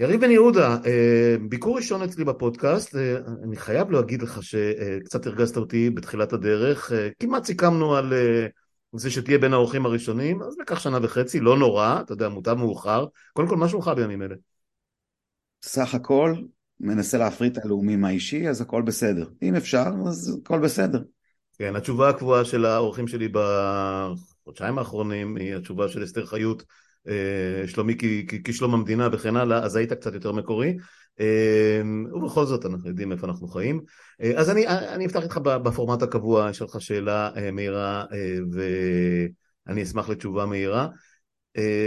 יריב בן יהודה, אה, ביקור ראשון אצלי בפודקאסט, אה, אני חייב להגיד לך שקצת הרגזת אותי בתחילת הדרך, אה, כמעט סיכמנו על זה שתהיה בין האורחים הראשונים, אז לקח שנה וחצי, לא נורא, אתה יודע, מוטב מאוחר. קודם כל, מה שלומך בימים אלה? סך הכל, מנסה להפריט את הלאומי מהאישי, אז הכל בסדר. אם אפשר, אז הכל בסדר. כן, התשובה הקבועה של האורחים שלי בחודשיים האחרונים היא התשובה של אסתר חיות. אה, שלומי כשלום המדינה וכן הלאה, אז היית קצת יותר מקורי, אה, ובכל זאת אנחנו יודעים איפה אנחנו חיים. אה, אז אני, אני אפתח איתך בפורמט הקבוע, יש לך שאלה מהירה ואני אשמח לתשובה מהירה.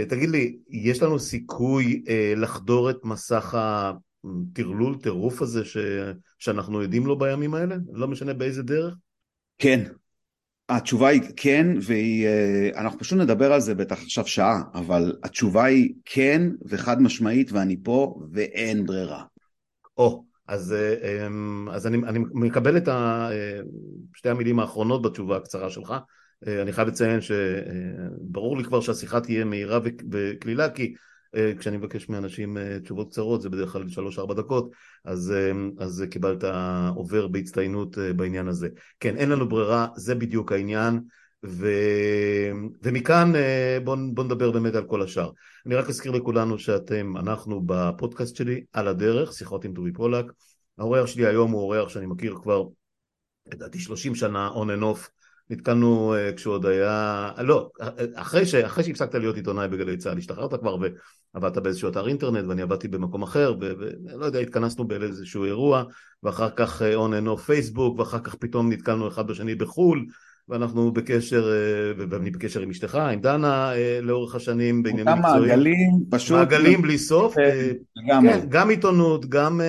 תגיד לי, יש לנו סיכוי לחדור את מסך הטרלול, טירוף הזה ש, שאנחנו עדים לו בימים האלה? לא משנה באיזה דרך? כן, התשובה היא כן, ואנחנו פשוט נדבר על זה בטח עכשיו שעה, אבל התשובה היא כן וחד משמעית ואני פה ואין ברירה. או, אז, אמ, אז אני, אני מקבל את ה, שתי המילים האחרונות בתשובה הקצרה שלך. אני חייב לציין שברור לי כבר שהשיחה תהיה מהירה וקלילה, כי אה, כשאני מבקש מאנשים אה, תשובות קצרות, זה בדרך כלל שלוש-ארבע דקות, אז, אה, אז קיבלת עובר בהצטיינות בעניין הזה. כן, אין לנו ברירה, זה בדיוק העניין, ו... ומכאן בואו בוא נדבר באמת על כל השאר. אני רק אזכיר לכולנו שאתם, אנחנו בפודקאסט שלי, על הדרך, שיחות עם טובי פולק. האורח שלי היום הוא אורח שאני מכיר כבר, לדעתי 30 שנה, on and off. נתקלנו uh, כשהוא עוד היה, לא, אחרי, ש, אחרי שהפסקת להיות עיתונאי בגלי צה"ל, השתחררת כבר ועבדת באיזשהו אתר אינטרנט ואני עבדתי במקום אחר ולא יודע, התכנסנו באיזשהו אירוע ואחר כך on and off פייסבוק ואחר כך פתאום נתקלנו אחד בשני בחו"ל ואנחנו בקשר, ואני בקשר עם אשתך, עם דנה לאורך השנים בעניינים מקצועיים. אותם מעגלים, פשוט. מעגלים בלי סוף. כן, כן, גם עיתונות, גם,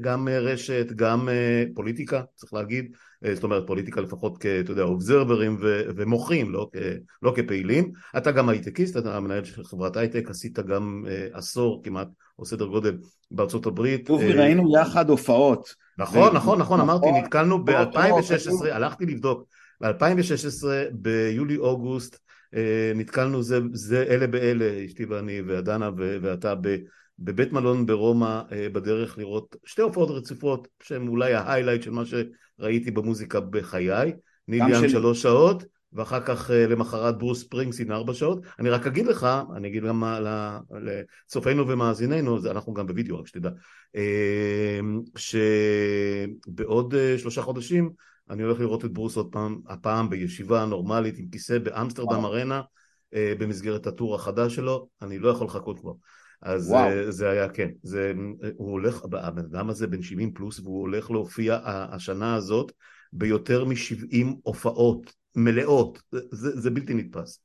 גם רשת, גם פוליטיקה, צריך להגיד. אה, זאת אומרת פוליטיקה לפחות כ... אתה יודע, אובזרברים ו... ומוחים, לא, כ... לא כפעילים. אתה גם הייטקיסט, אתה המנהל של חברת הייטק, עשית גם אה, עשור כמעט, או סדר גודל, בארצות הברית. טוב, אה... ראינו יחד הופעות. נכון, ו... נכון, נכון, אמרתי. נתקלנו ב-2016, הלכתי לבדוק, ב-2016, ביולי-אוגוסט, אה, נתקלנו זה, זה אלה באלה, אשתי ואני ועדנה ואתה ב... בבית מלון ברומא בדרך לראות שתי הופעות רציפות שהן אולי ההיילייט של מה שראיתי במוזיקה בחיי, ניל יאן שלוש שעות ואחר כך אה, למחרת ברוס פרינגסין ארבע שעות. אני רק אגיד לך, אני אגיד גם לצופינו ומאזיננו, אנחנו גם בווידאו רק שתדע, אה, שבעוד שלושה חודשים אני הולך לראות את ברוס עוד פעם, הפעם בישיבה נורמלית עם כיסא באמסטרדם ארנה במסגרת הטור החדש שלו, אני לא יכול לחכות כבר. אז וואו. זה, היה, כן, זה, הוא הולך, הבן אדם הזה בן 70 פלוס והוא הולך להופיע השנה הזאת ביותר מ-70 הופעות מלאות, זה, זה בלתי נתפס.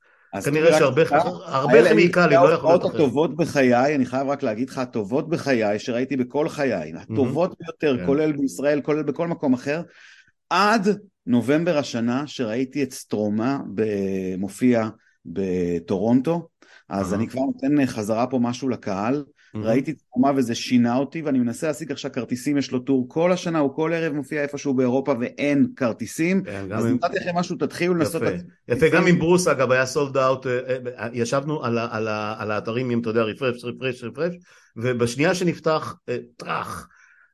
כנראה שהרבה כימיקלים לא יכול להיות אחרת. הטובות בחיי, אני חייב רק להגיד לך, הטובות בחיי שראיתי בכל חיי, הטובות ביותר, כן. כולל בישראל, כולל בכל מקום אחר, עד נובמבר השנה שראיתי את סטרומה מופיע בטורונטו, אז אני כבר נותן חזרה פה משהו לקהל, ראיתי תרומה וזה שינה אותי ואני מנסה להשיג עכשיו כרטיסים, יש לו טור כל השנה, הוא כל ערב מופיע איפשהו באירופה ואין כרטיסים, כן, אז נתתי לכם משהו, תתחילו לנסות... יפה, גם עם ברוס אגב היה סולד אאוט, אה, אה, ישבנו על האתרים עם, אתה יודע, רפרש, רפרש, רפרש, ובשנייה שנפתח, אה, טראח,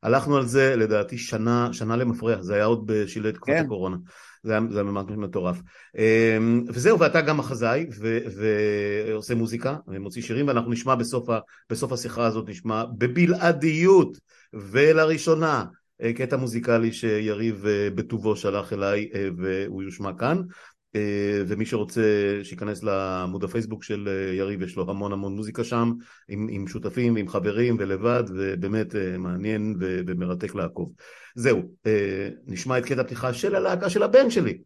הלכנו על זה לדעתי שנה, שנה למפרע, זה היה עוד בשלהי תקופת כן. הקורונה. זה היה, זה היה ממש מטורף. אמ, וזהו, ואתה גם מחזאי, ועושה מוזיקה, ומוציא שירים, ואנחנו נשמע בסוף, ה, בסוף השיחה הזאת, נשמע בבלעדיות, ולראשונה, אה, קטע מוזיקלי שיריב אה, בטובו שלח אליי, אה, והוא יושמע כאן. אה, ומי שרוצה שייכנס לעמוד הפייסבוק של אה, יריב, יש לו המון המון מוזיקה שם, עם, עם שותפים ועם חברים ולבד, ובאמת אה, מעניין ומרתק לעקוב. זהו, נשמע את קטע הפתיחה של הלהקה של הבן שלי,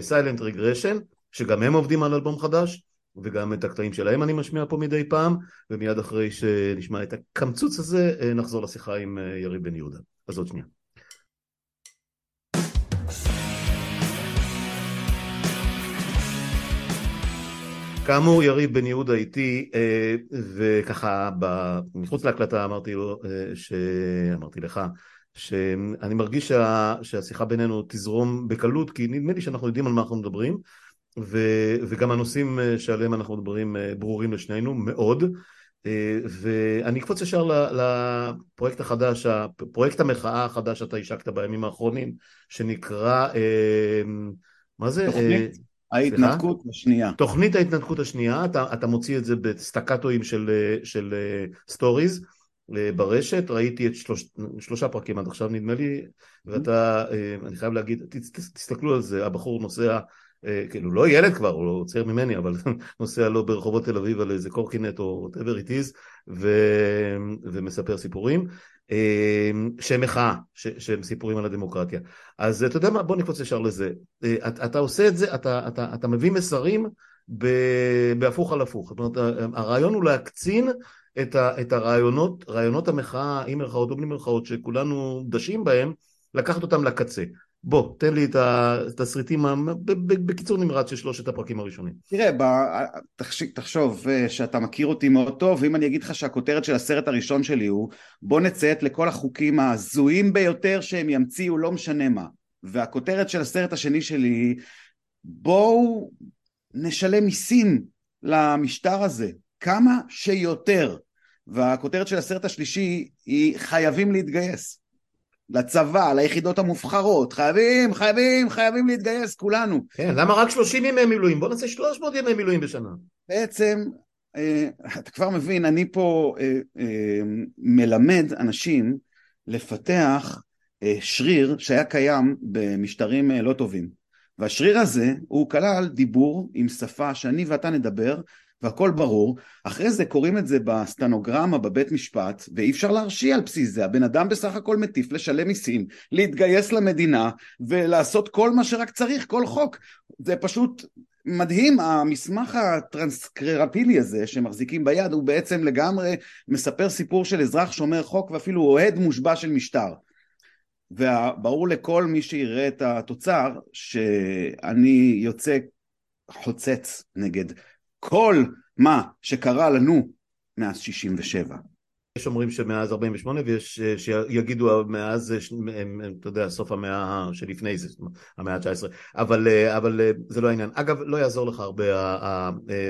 סיילנט רגרשן, שגם הם עובדים על אלבום חדש, וגם את הקטעים שלהם אני משמיע פה מדי פעם, ומיד אחרי שנשמע את הקמצוץ הזה, נחזור לשיחה עם יריב בן יהודה. אז עוד שנייה. כאמור יריב בן יהודה איתי אה, וככה מחוץ להקלטה אמרתי לו, אה, שאמרתי לך שאני מרגיש שה, שהשיחה בינינו תזרום בקלות כי נדמה לי שאנחנו יודעים על מה אנחנו מדברים ו, וגם הנושאים אה, שעליהם אנחנו מדברים ברורים לשנינו מאוד ואני אקפוץ ישר לפרויקט החדש, פרויקט המחאה החדש שאתה השקת בימים האחרונים, שנקרא, מה זה? תוכנית ההתנתקות השנייה. תוכנית ההתנתקות השנייה, אתה, אתה מוציא את זה בסטקטואים של, של סטוריז. ברשת, ראיתי את שלוש, שלושה פרקים עד עכשיו נדמה לי, ואתה, אני חייב להגיד, תסתכלו על זה, הבחור נוסע אה, כאילו לא ילד כבר, הוא לא צעיר ממני, אבל נוסע לו ברחובות תל אביב על איזה קורקינט או whatever it is, ו... ומספר סיפורים. אה, שהם מחאה. שהם סיפורים על הדמוקרטיה. אז אתה יודע מה, בוא נקפוץ ישר לזה. אה, אתה, אתה עושה את זה, אתה, אתה, אתה מביא מסרים. בהפוך על הפוך. זאת אומרת, הרעיון הוא להקצין את, ה... את הרעיונות, רעיונות המחאה, עם מירכאות או בלי מירכאות, שכולנו דשים בהם, לקחת אותם לקצה. בוא, תן לי את התסריטים בקיצור נמרץ של שלושת הפרקים הראשונים. תראה, ב... תחשוב אה, שאתה מכיר אותי מאוד טוב, ואם אני אגיד לך שהכותרת של הסרט הראשון שלי הוא בוא נציית לכל החוקים ההזויים ביותר שהם ימציאו, לא משנה מה. והכותרת של הסרט השני שלי היא בואו נשלם מיסים למשטר הזה, כמה שיותר. והכותרת של הסרט השלישי היא חייבים להתגייס. לצבא, ליחידות המובחרות, חייבים, חייבים, חייבים להתגייס כולנו. כן, למה רק 30 ימי מילואים? בוא נעשה 300 ימי מילואים בשנה. בעצם, אה, אתה כבר מבין, אני פה אה, אה, מלמד אנשים לפתח שריר שהיה קיים במשטרים לא טובים. והשריר הזה הוא כלל דיבור עם שפה שאני ואתה נדבר והכל ברור, אחרי זה קוראים את זה בסטנוגרמה בבית משפט ואי אפשר להרשיע על בסיס זה, הבן אדם בסך הכל מטיף לשלם מיסים, להתגייס למדינה ולעשות כל מה שרק צריך, כל חוק, זה פשוט מדהים, המסמך הטרנסקרפילי הזה שמחזיקים ביד הוא בעצם לגמרי מספר סיפור של אזרח שומר חוק ואפילו אוהד מושבע של משטר. וברור לכל מי שיראה את התוצר שאני יוצא חוצץ נגד כל מה שקרה לנו מאז 67. יש אומרים שמאז 48 ויש אה, שיגידו מאז, אה, אתה יודע, סוף המאה שלפני זה, המאה ה-19, אבל, אה, אבל זה לא העניין. אגב, לא יעזור לך הרבה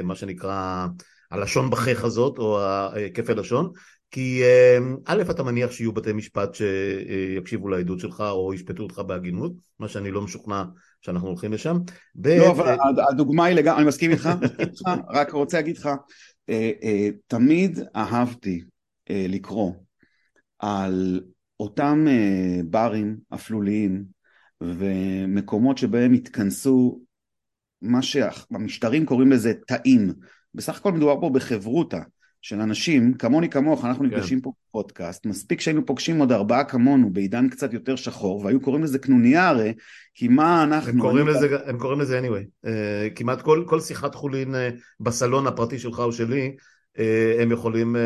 מה שנקרא הלשון בחך הזאת, או כפל לשון, כי א', אתה מניח שיהיו בתי משפט שיקשיבו לעדות שלך או ישפטו אותך בהגינות, מה שאני לא משוכנע שאנחנו הולכים לשם. ב... לא, אבל הדוגמה היא לגמרי, אני מסכים איתך, רק רוצה להגיד לך, אה, אה, תמיד אהבתי אה, לקרוא על אותם ברים אפלוליים ומקומות שבהם התכנסו מה שהמשטרים קוראים לזה תאים. בסך הכל מדובר פה בחברותה. של אנשים, כמוני כמוך, אנחנו כן. נפגשים פה בפודקאסט, מספיק שהיינו פוגשים עוד ארבעה כמונו בעידן קצת יותר שחור, והיו קוראים לזה קנוניה הרי, כי מה אנחנו... הם קוראים, לזה, הם קוראים לזה anyway, uh, כמעט כל, כל שיחת חולין uh, בסלון הפרטי שלך או שלי, הם יכולים אה,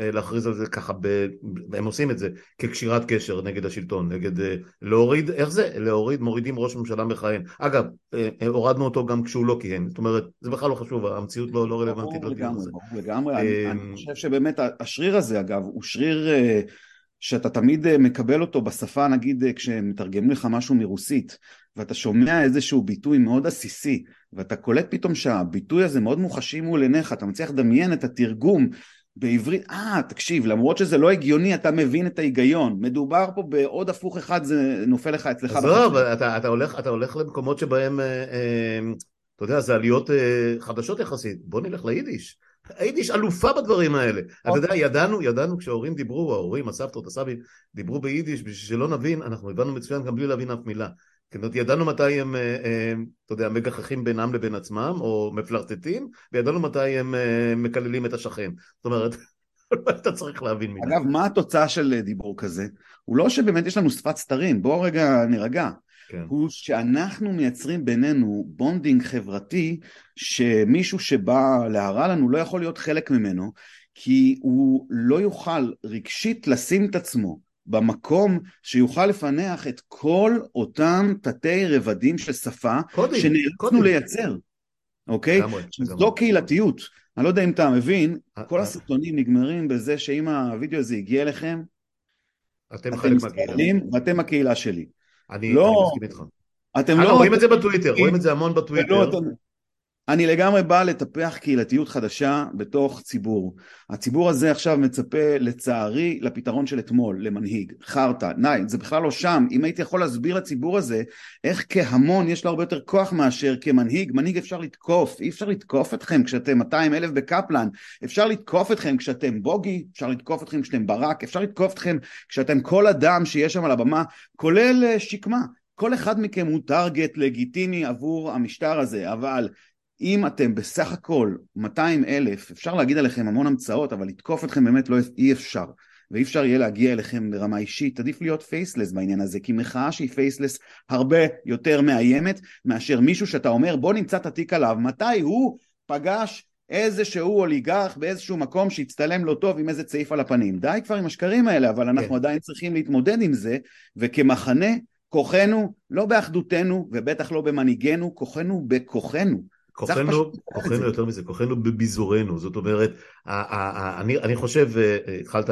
אה, להכריז על זה ככה, ב... הם עושים את זה כקשירת קשר נגד השלטון, נגד להוריד, איך זה? להוריד, מורידים ראש ממשלה מכהן. אגב, הורדנו אותו גם כשהוא לא כיהן, זאת אומרת, זה בכלל לא חשוב, המציאות לא, לא רלוונטית לדיון הזה. לגמרי, אני, אני חושב שבאמת השריר הזה אגב, הוא שריר שאתה תמיד מקבל אותו בשפה, נגיד כשמתרגמים לך משהו מרוסית, ואתה שומע איזשהו ביטוי מאוד עסיסי, ואתה קולט פתאום שהביטוי הזה מאוד מוחשי מול עיניך, אתה מצליח לדמיין את התרגום בעברית, אה, תקשיב, למרות שזה לא הגיוני, אתה מבין את ההיגיון. מדובר פה בעוד הפוך אחד, זה נופל לך אצלך. עזוב, אתה, אתה, הולך, אתה הולך למקומות שבהם, אה, אה, אתה יודע, זה עליות אה, חדשות יחסית. בוא נלך ליידיש. היידיש אלופה בדברים האלה. אתה יודע, ידענו, ידענו כשההורים דיברו, ההורים, הסבתות, הסבים, דיברו ביידיש, בשביל שלא נבין, אנחנו הבנו מצוין גם בלי להבין אף מילה. זאת אומרת, ידענו מתי הם, אה, אה, אתה יודע, מגחכים בינם לבין עצמם, או מפלרטטים, וידענו מתי הם אה, מקללים את השכן. זאת אומרת, לא אתה צריך להבין מילה. אגב, מה התוצאה של דיבור כזה? הוא לא שבאמת יש לנו שפת סתרים, בואו רגע נירגע. כן. הוא שאנחנו מייצרים בינינו bonding חברתי שמישהו שבא להרע לנו לא יכול להיות חלק ממנו כי הוא לא יוכל רגשית לשים את עצמו במקום שיוכל לפענח את כל אותם תתי רבדים של שפה שנאלצנו לייצר, אוקיי? זו קהילתיות. אני לא יודע אם אתה מבין, אה, כל אה. הסרטונים נגמרים בזה שאם הווידאו הזה הגיע אליכם, אתם חלק מהקהילה. ואתם הקהילה שלי. אני, לא, אני מסכים איתך. אתם לא... רואים את זה בטוויטר, רואים את זה המון בטוויטר. אני לגמרי בא לטפח קהילתיות חדשה בתוך ציבור. הציבור הזה עכשיו מצפה לצערי לפתרון של אתמול, למנהיג, חרטא, ניי, זה בכלל לא שם. אם הייתי יכול להסביר לציבור הזה איך כהמון יש לו הרבה יותר כוח מאשר כמנהיג, מנהיג אפשר לתקוף, אי אפשר לתקוף אתכם כשאתם 200 אלף בקפלן, אפשר לתקוף אתכם כשאתם בוגי, אפשר לתקוף אתכם כשאתם ברק, אפשר לתקוף אתכם כשאתם כל אדם שיש שם על הבמה, כולל אה, שקמה. כל אחד מכם הוא target לגיטימי עבור המשטר הזה, אבל אם אתם בסך הכל 200 אלף, אפשר להגיד עליכם המון המצאות, אבל לתקוף אתכם באמת אי אפשר. ואי אפשר יהיה להגיע אליכם ברמה אישית, עדיף להיות faceless בעניין הזה, כי מחאה שהיא faceless הרבה יותר מאיימת מאשר מישהו שאתה אומר בוא נמצא את התיק עליו, מתי הוא פגש איזשהו אוליגרך באיזשהו מקום שהצטלם לא טוב עם איזה צעיף על הפנים. די כבר עם השקרים האלה, אבל אנחנו כן. עדיין צריכים להתמודד עם זה, וכמחנה, כוחנו לא באחדותנו, ובטח לא במנהיגנו, כוחנו בכוחנו. כוחנו, כוחנו יותר מזה, כוחנו בביזורנו, זאת אומרת, אני, אני חושב, אה, התחלת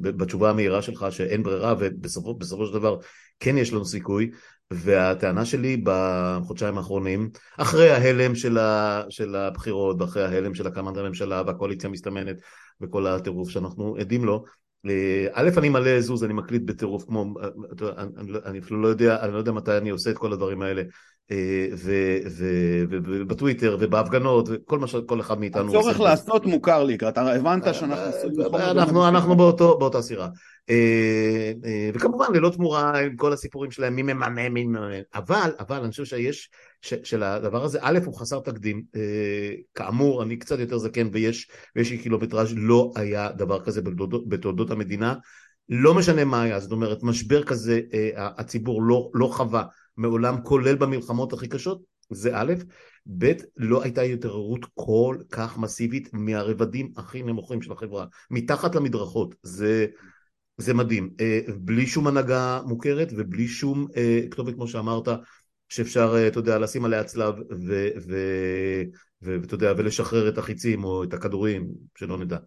בתשובה המהירה שלך שאין ברירה ובסופו של דבר כן יש לנו סיכוי, והטענה שלי בחודשיים האחרונים, אחרי ההלם של, ה, של הבחירות ואחרי ההלם של הקמת הממשלה והקואליציה המסתמנת וכל הטירוף שאנחנו עדים לו, אה, א', אני מלא זוז, אני מקליט בטירוף כמו, אה, אני אפילו לא יודע, אני לא יודע מתי אני עושה את כל הדברים האלה, ובטוויטר ובהפגנות וכל מה שכל אחד מאיתנו עושה. הצורך לעשות מוכר לי, אתה הבנת שאנחנו... אנחנו, אנחנו באותה סירה. אה, אה, וכמובן ללא תמורה עם כל הסיפורים שלהם מי ממנה מי ממנה אבל אבל אני חושב שיש של הדבר הזה א' הוא חסר תקדים. כאמור אני קצת יותר זקן ויש ויש לי קילומטראז' לא היה דבר כזה בתולדות המדינה. לא משנה מה היה זאת אומרת משבר כזה הציבור לא, לא חווה מעולם, כולל במלחמות הכי קשות, זה א', ב', לא הייתה התעוררות כל כך מסיבית מהרבדים הכי נמוכים של החברה, מתחת למדרכות, זה, זה מדהים, אה, בלי שום הנהגה מוכרת ובלי שום אה, כתובת כמו שאמרת, שאפשר, אה, אתה יודע, לשים עליה צלב ואתה יודע, ולשחרר את החיצים או את הכדורים, שלא נדע.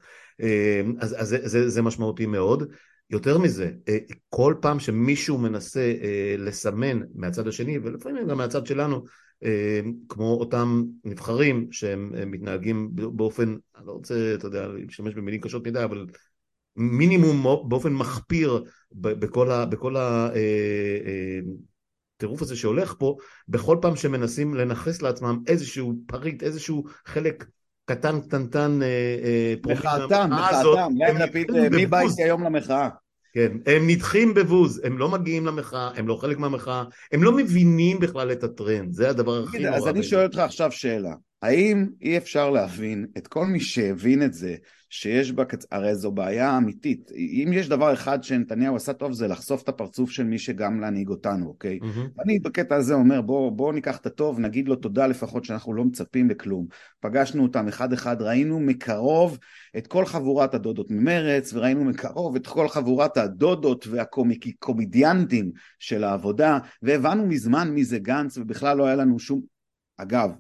אז, אז זה, זה, זה משמעותי מאוד. יותר מזה, אה, כל פעם שמישהו מנסה אה, לסמן מהצד השני, ולפעמים גם מהצד שלנו, אה, כמו אותם נבחרים שהם מתנהגים באופן, אני לא רוצה, אתה יודע, להשתמש במילים קשות מדי, אבל מינימום באופן מחפיר בכל, הטירוף הזה שהולך פה, בכל פעם שמנסים לנכס לעצמם איזשהו פריט, איזשהו חלק קטן קטנטן מחאתם, מחאתם, יאיר לפיד, מי בא איתי היום למחאה? כן, הם נדחים בבוז, הם לא מגיעים למחאה, הם לא חלק מהמחאה, הם לא מבינים בכלל את הטרנד, זה הדבר הכי נורא. אז אני שואל אותך עכשיו שאלה, האם אי אפשר להבין את כל מי שהבין את זה, שיש בה, הרי זו בעיה אמיתית, אם יש דבר אחד שנתניהו עשה טוב זה לחשוף את הפרצוף של מי שגם להנהיג אותנו, אוקיי? Mm-hmm. אני בקטע הזה אומר בוא, בוא ניקח את הטוב, נגיד לו תודה לפחות שאנחנו לא מצפים לכלום. פגשנו אותם אחד אחד, ראינו מקרוב את כל חבורת הדודות ממרץ, וראינו מקרוב את כל חבורת הדודות והקומדיאנטים של העבודה, והבנו מזמן מי זה גנץ, ובכלל לא היה לנו שום... אגב,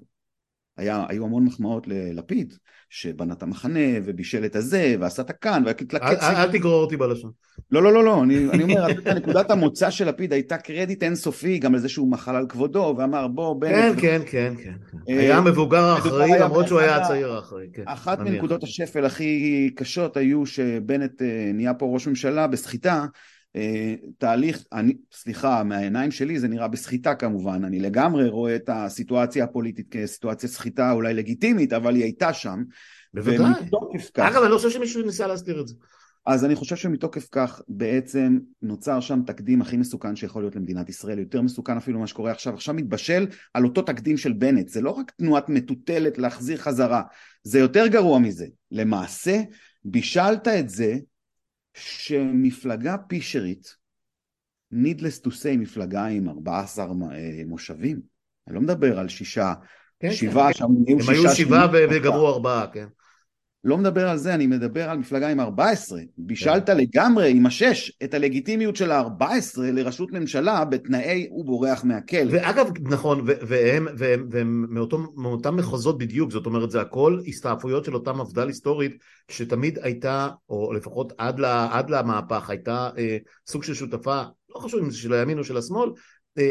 היה, היו המון מחמאות ללפיד, שבנה את המחנה, ובישל את הזה, ועשה את הכאן, והתלקט... אל, אל תגרור אותי בלשון. לא, לא, לא, לא, אני, אני אומר, נקודת המוצא של לפיד הייתה קרדיט אינסופי, גם לזה שהוא מחל על כבודו, ואמר, בוא, בנט... כן, כן, כן, כן. כן. היה מבוגר האחראי, למרות שהוא היה הצעיר האחראי, כן. אחת מנקודות השפל הכי קשות היו שבנט אה, נהיה פה ראש ממשלה בסחיטה, אה, תהליך, אני, סליחה, מהעיניים שלי זה נראה בסחיטה כמובן, אני לגמרי רואה את הסיטואציה הפוליטית כסיטואציה סחיטה אולי לגיטימית, אבל היא הייתה שם. בוודאי. אגב, אני לא חושב שמישהו ניסה להסתיר את זה. אז אני חושב שמתוקף כך בעצם נוצר שם תקדים הכי מסוכן שיכול להיות למדינת ישראל, יותר מסוכן אפילו ממה שקורה עכשיו, עכשיו מתבשל על אותו תקדים של בנט, זה לא רק תנועת מטוטלת להחזיר חזרה, זה יותר גרוע מזה, למעשה בישלת את זה שמפלגה פישרית, needless to say מפלגה עם 14 אה, מושבים, אני לא מדבר על שישה, כן, כן שבעה, כן, כן. הם היו שבעה וגמרו ארבעה, כן. לא מדבר על זה, אני מדבר על מפלגה עם 14. בישלת כן. לגמרי עם השש את הלגיטימיות של ה-14 לראשות ממשלה בתנאי הוא בורח מהכלא. ואגב, נכון, והם, והם, והם מאותו, מאותם מחוזות בדיוק, זאת אומרת זה הכל הסתעפויות של אותה מפד"ל היסטורית שתמיד הייתה, או לפחות עד, לה, עד למהפך, הייתה אה, סוג של שותפה, לא חשוב אם זה של הימין או של השמאל,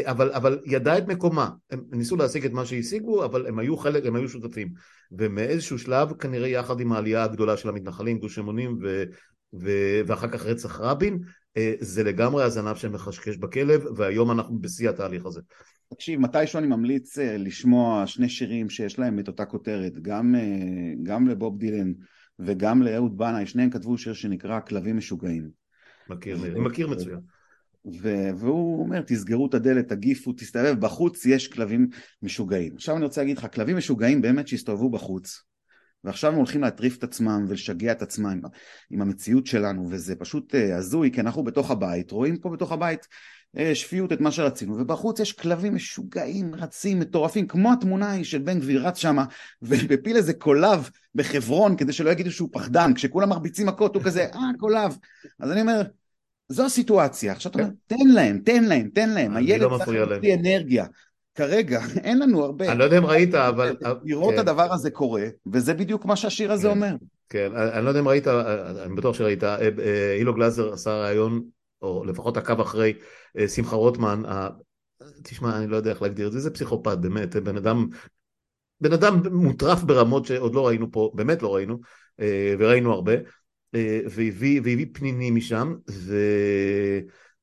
אבל, אבל ידעה את מקומה, הם ניסו להשיג את מה שהשיגו, אבל הם היו חלק, הם היו שותפים. ומאיזשהו שלב, כנראה יחד עם העלייה הגדולה של המתנחלים, גוש אמונים, ו, ו, ואחר כך רצח רבין, זה לגמרי הזנב שמחשקש בכלב, והיום אנחנו בשיא התהליך הזה. תקשיב, מתישהו אני ממליץ לשמוע שני שירים שיש להם את אותה כותרת, גם, גם לבוב דילן וגם לאהוד בנאי, שניהם כתבו שיר שנקרא כלבים משוגעים. מכיר, אני מכיר מצוין. והוא אומר, תסגרו את הדלת, תגיפו, תסתובב, בחוץ יש כלבים משוגעים. עכשיו אני רוצה להגיד לך, כלבים משוגעים באמת שהסתובבו בחוץ, ועכשיו הם הולכים להטריף את עצמם ולשגע את עצמם עם, המציאות שלנו, וזה פשוט uh, הזוי, כי אנחנו בתוך הבית, רואים פה בתוך הבית uh, שפיות את מה שרצינו, ובחוץ יש כלבים משוגעים, רצים, מטורפים, כמו התמונה ההיא של בן גביר רץ שמה, ומפיל איזה קולב בחברון, כדי שלא יגידו שהוא פחדן, כשכולם מרביצים מכות הוא כזה, אה, קולב. אז אני אומר, זו הסיטואציה, עכשיו אתה אומר, כן. תן להם, תן להם, תן להם, הילד לא צריך להוציא אנרגיה. כרגע, אין לנו הרבה. אני לא יודע אם ראית, אבל... לראות את כן. הדבר הזה קורה, וזה בדיוק מה שהשיר הזה כן. אומר. כן, אני לא יודע אם ראית, אני בטוח שראית, אה, אה, אילו גלאזר עשה ראיון, או לפחות עקב אחרי אה, שמחה רוטמן, תשמע, אני לא יודע איך להגדיר את זה, זה פסיכופת, באמת, בן אדם, בן אדם מוטרף ברמות שעוד לא ראינו פה, באמת לא ראינו, וראינו הרבה. אה, והביא, והביא פנינים משם, ו...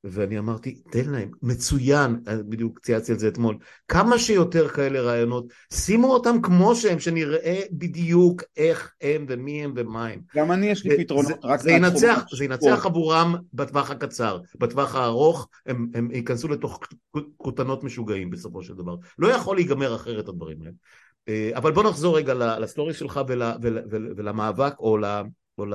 ואני אמרתי, תן להם, מצוין, אה, בדיוק צייצתי על זה אתמול, כמה שיותר כאלה רעיונות, שימו אותם כמו שהם, שנראה בדיוק איך הם ומי הם ומה הם. גם אני יש לי פתרונות, זה, רק זה ינצח, זה ינצח עבורם בטווח הקצר, בטווח הארוך הם, הם ייכנסו לתוך כותנות משוגעים בסופו של דבר. לא יכול להיגמר אחרת הדברים האלה. אה, אבל בוא נחזור רגע לסטורי שלך ול, ול, ול, ולמאבק או ל... או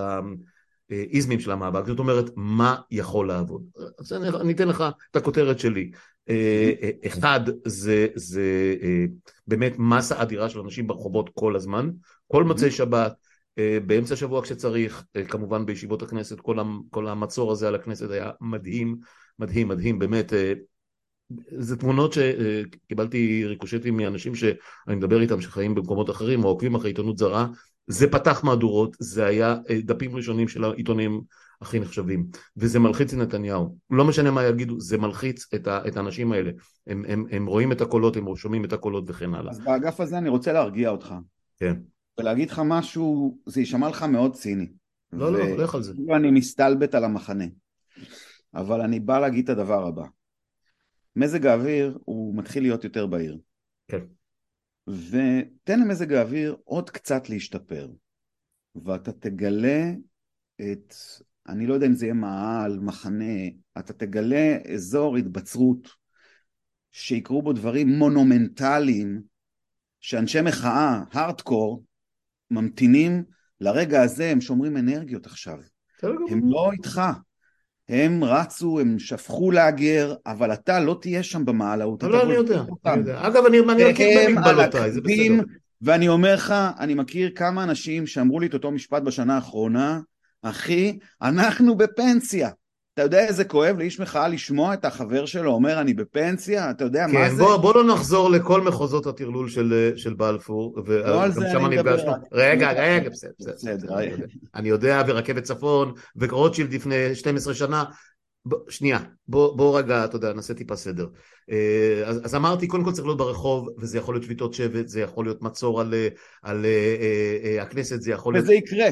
לאיזמים של המאבק, זאת אומרת, מה יכול לעבוד. אז אני, אני אתן לך את הכותרת שלי. אה, אה, אחד, זה, זה אה, באמת מסה אדירה של אנשים ברחובות כל הזמן, כל מוצאי שבת, באמצע השבוע כשצריך, כמובן בישיבות הכנסת, כל, כל המצור הזה על הכנסת היה מדהים, מדהים, מדהים, באמת. זה תמונות שקיבלתי ריקושטים מאנשים שאני מדבר איתם שחיים במקומות אחרים או עוקבים אחרי עיתונות זרה זה פתח מהדורות, זה היה אה, דפים ראשונים של העיתונים הכי נחשבים, וזה מלחיץ את נתניהו. לא משנה מה יגידו, זה מלחיץ את, ה, את האנשים האלה. הם, הם, הם רואים את הקולות, הם שומעים את הקולות וכן הלאה. אז באגף הזה אני רוצה להרגיע אותך. כן. ולהגיד לך משהו, זה יישמע לך מאוד ציני. לא, לא, לך על זה. אני מסתלבט על המחנה. אבל אני בא להגיד את הדבר הבא. מזג האוויר הוא מתחיל להיות יותר בהיר. כן. ותן למזג האוויר עוד קצת להשתפר. ואתה תגלה את, אני לא יודע אם זה יהיה מאהל, מחנה, אתה תגלה אזור התבצרות שיקרו בו דברים מונומנטליים שאנשי מחאה, הארדקור, ממתינים לרגע הזה, הם שומרים אנרגיות עכשיו. הם לא איתך. הם רצו, הם שפכו להגר, אבל אתה לא תהיה שם במעלאות. לא, אני יודע, אני יודע. אגב, אני מכיר במגבלותיי, זה בסדר. ואני אומר לך, אני מכיר כמה אנשים שאמרו לי את אותו משפט בשנה האחרונה, אחי, אנחנו בפנסיה. אתה יודע איזה כואב לאיש מחאה לשמוע את החבר שלו אומר אני בפנסיה? אתה יודע כן, מה זה? כן, בוא לא נחזור לכל מחוזות הטרלול של, של בלפור. לא על זה אני מדבר. רגע, רגע, בסדר, בסדר. אני יודע, ורכבת צפון, ורוטשילד לפני 12 שנה. ב, שנייה, בוא, בוא רגע, אתה יודע, נעשה טיפה סדר. אה, אז, אז אמרתי, קודם כל צריך להיות ברחוב, וזה יכול להיות שביתות שבט, זה יכול להיות מצור על, על, על אה, אה, הכנסת, זה יכול וזה להיות... וזה יקרה.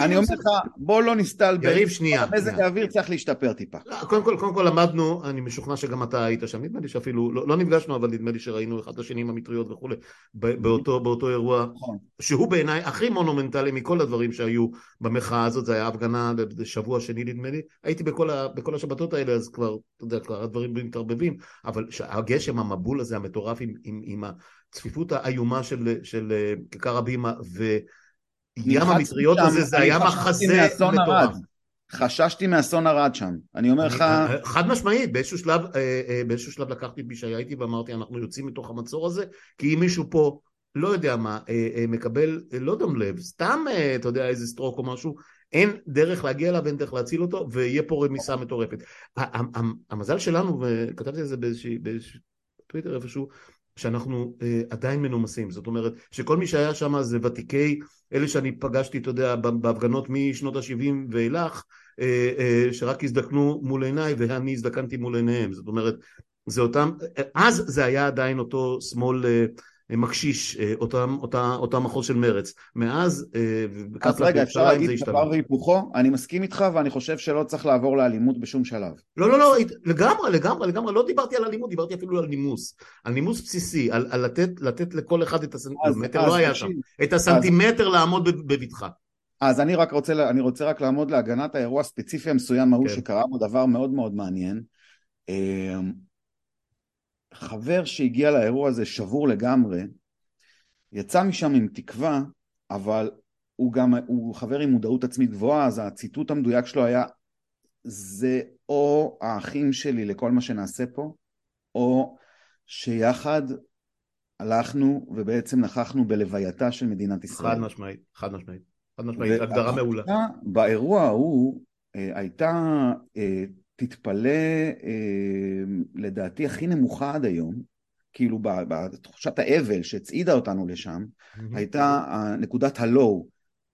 אני אומר לך, בוא לא נסתלבט. יריב, שנייה. מזג האוויר צריך להשתפר טיפה. לא, קודם כל, קודם כל למדנו, אני משוכנע שגם אתה היית שם, נדמה לי שאפילו, לא, לא נפגשנו, אבל נדמה לי שראינו אחד את השני עם המטריות וכולי, באותו, באותו אירוע, נכון. שהוא בעיניי הכי מונומנטלי מכל הדברים שהיו במחאה הזאת, זה היה הפגנה בשבוע שני נדמה לי, הייתי בכל, ה, בכל השבתות האלה, אז כבר, אתה יודע, כבר הדברים מתערבבים, אבל הגשם, המבול הזה, המטורף עם, עם, עם הצפיפות האיומה של, של אה, כיכר הבימה, ו... ים המטריות הזה זה היה מחזה מטורף. חששתי מאסון ערד שם, אני אומר לך... חד משמעית, באיזשהו שלב, אה, אה, באיזשהו שלב לקחתי את מי שהיה איתי ואמרתי אנחנו יוצאים מתוך המצור הזה, כי אם מישהו פה, לא יודע מה, אה, מקבל, לא דום לב, סתם, אתה יודע, איזה stroke או משהו, אין דרך להגיע אליו, אין דרך להציל אותו, ויהיה פה רמיסה מטורפת. המזל שלנו, וכתבתי את זה באיזשהו טוויטר איפשהו, שאנחנו אה, עדיין מנומסים, זאת אומרת שכל מי שהיה שם זה ותיקי, אלה שאני פגשתי, אתה יודע, בהפגנות משנות ה-70 ואילך, אה, אה, שרק הזדקנו מול עיניי ואני הזדקנתי מול עיניהם, זאת אומרת זה אותם, אז זה היה עדיין אותו שמאל מקשיש, אותם, אותה, אותה מחוז של מרץ. מאז, אז רגע, אפשר להגיד דבר והיפוכו? אני מסכים איתך ואני חושב שלא צריך לעבור לאלימות בשום שלב. לא, לא, לא, לגמרי, לגמרי, לגמרי, לא דיברתי על אלימות, דיברתי אפילו על נימוס. על נימוס בסיסי, על, על לתת, לתת לכל אחד את הסנטימטר, לא היה שם. את הסנטימטר אז... לעמוד בבטחה. אז אני רק רוצה, אני רוצה רק לעמוד להגנת האירוע הספציפי המסוים ההוא כן. שקרה בו דבר מאוד מאוד מעניין. חבר שהגיע לאירוע הזה שבור לגמרי, יצא משם עם תקווה, אבל הוא גם, הוא חבר עם מודעות עצמית גבוהה, אז הציטוט המדויק שלו היה זה או האחים שלי לכל מה שנעשה פה, או שיחד הלכנו ובעצם נכחנו בלווייתה של מדינת ישראל. חד משמעית, חד משמעית. חד משמעית, הגדרה מעולה. באירוע ההוא אה, הייתה, אה, תתפלא, אה, לדעתי הכי נמוכה עד היום, כאילו בתחושת האבל שהצעידה אותנו לשם, הייתה נקודת הלואו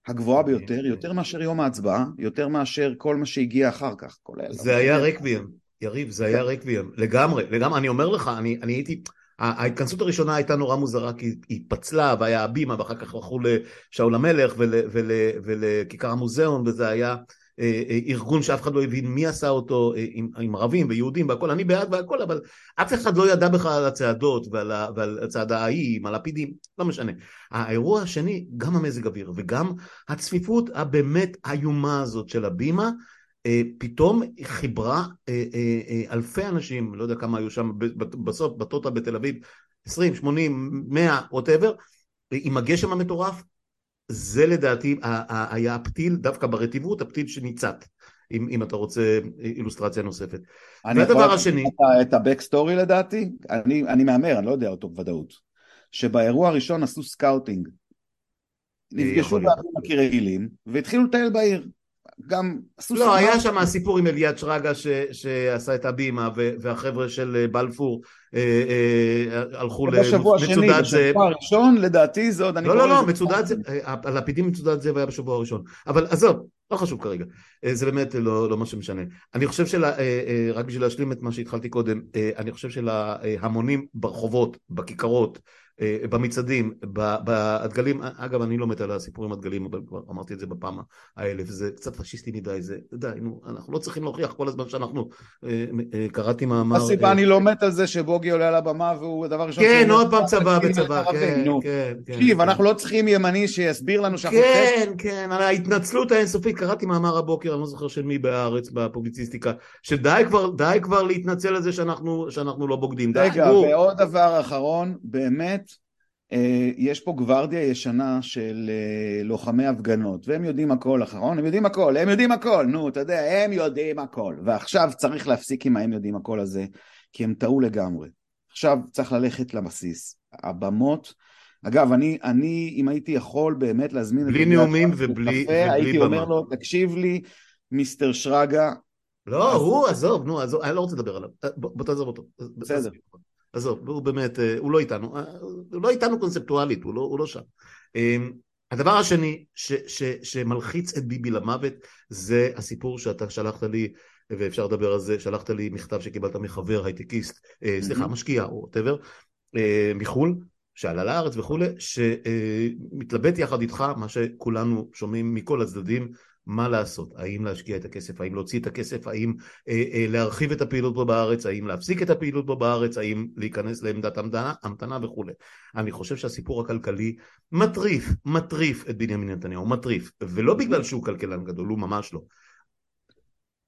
הגבוהה ביותר, יותר מאשר יום ההצבעה, יותר מאשר כל מה שהגיע אחר כך, כולל... זה היה רקביום, יריב, זה היה כן. רקביום, לגמרי, לגמרי, אני אומר לך, אני הייתי... ההתכנסות הראשונה הייתה נורא מוזרה כי היא התפצלה והיה הבימה ואחר כך הלכו לשאול המלך ול, ול, ולכיכר המוזיאון וזה היה ארגון שאף אחד לא הבין מי עשה אותו אה, עם, עם ערבים ויהודים והכל, אני בעד והכל, אבל אף אחד לא ידע בכלל על הצעדות ועל, ועל הצעדה ההיא עם הלפידים, לא משנה. האירוע השני, גם המזג אוויר וגם הצפיפות הבאמת איומה הזאת של הבימה, פתאום חיברה אלפי אנשים, לא יודע כמה היו שם בסוף, בטוטה בתל אביב, 20, 80, 100, ווטאבר, עם הגשם המטורף, זה לדעתי היה הפתיל, דווקא ברטיבות, הפתיל שניצת, אם, אם אתה רוצה אילוסטרציה נוספת. והדבר השני... את ה-back story לדעתי, אני, אני מהמר, אני לא יודע אותו בוודאות, שבאירוע הראשון עשו סקאוטינג. נפגשו בערים הקרעילים והתחילו לטייל בעיר. גם עשו... לא, היה שם הסיפור עם אליעד שרגא ש, שעשה את הבימה והחבר'ה של אה, בלפור אה, אה, הלכו למצודת זאב. בשבוע השני, בשבוע הראשון לדעתי זה עוד... לא, לא, לא, מצודת זאב, הלפידים מצודת זאב היה בשבוע הראשון. אבל עזוב, לא חשוב כרגע, זה באמת לא, לא מה שמשנה. אני חושב של... רק בשביל להשלים את מה שהתחלתי קודם, אני חושב שלהמונים ברחובות, בכיכרות, אה, במצעדים, בדגלים, אגב אני לא מת על הסיפור עם הדגלים, אבל כבר אמרתי את זה בפעם האלף, זה קצת פשיסטי מדי, זה, די, נו, אנחנו לא צריכים להוכיח כל הזמן שאנחנו, אה, אה, קראתי מאמר... הסיבה אני לא מת על זה שבוגי עולה על הבמה והוא הדבר ראשון... כן, עוד פעם צבא בצבא, כן, כן, כן. תקשיב, אנחנו לא צריכים ימני שיסביר לנו שאנחנו... כן, כן, על ההתנצלות האינסופית, קראתי מאמר הבוקר, אני לא זוכר של מי בהארץ, בפובליציסטיקה, שדי כבר, די כבר להתנצל על זה שאנחנו לא בוגדים, די, רגע, ועוד דבר אחרון, באמת, אה, יש פה גוורדיה ישנה של אה, לוחמי הפגנות, והם יודעים הכל, אחרון, הם יודעים הכל, הם יודעים הכל, נו, אתה יודע, הם יודעים הכל. ועכשיו צריך להפסיק עם ההם יודעים הכל הזה, כי הם טעו לגמרי. עכשיו צריך ללכת לבסיס. הבמות, אגב, אני, אני אם הייתי יכול באמת להזמין... בלי נאומים ובלי, ובלי הייתי במה. אומר לו, תקשיב לי, מיסטר שרגא. לא, הוא, עזוב, נו, עזוב, אני לא רוצה לדבר עליו, בוא תעזוב אותו. בסדר. עזוב, הוא באמת, אה, הוא לא איתנו, אה, הוא לא איתנו קונספטואלית, הוא לא, הוא לא שם. אמ, הדבר השני ש, ש, שמלחיץ את ביבי למוות זה הסיפור שאתה שלחת לי, ואפשר לדבר על זה, שלחת לי מכתב שקיבלת מחבר הייטקיסט, אה, סליחה, משקיע או whatever, מחו"ל, שעלה לארץ וכולי, שמתלבט יחד איתך, מה שכולנו שומעים מכל הצדדים, מה לעשות, האם להשקיע את הכסף, האם להוציא את הכסף, האם אה, אה, להרחיב את הפעילות פה בארץ, האם להפסיק את הפעילות פה בארץ, האם להיכנס לעמדת המתנה, המתנה וכולי. אני חושב שהסיפור הכלכלי מטריף, מטריף את בנימין נתניהו, מטריף, ולא בגלל שהוא כלכלן גדול, הוא ממש לא.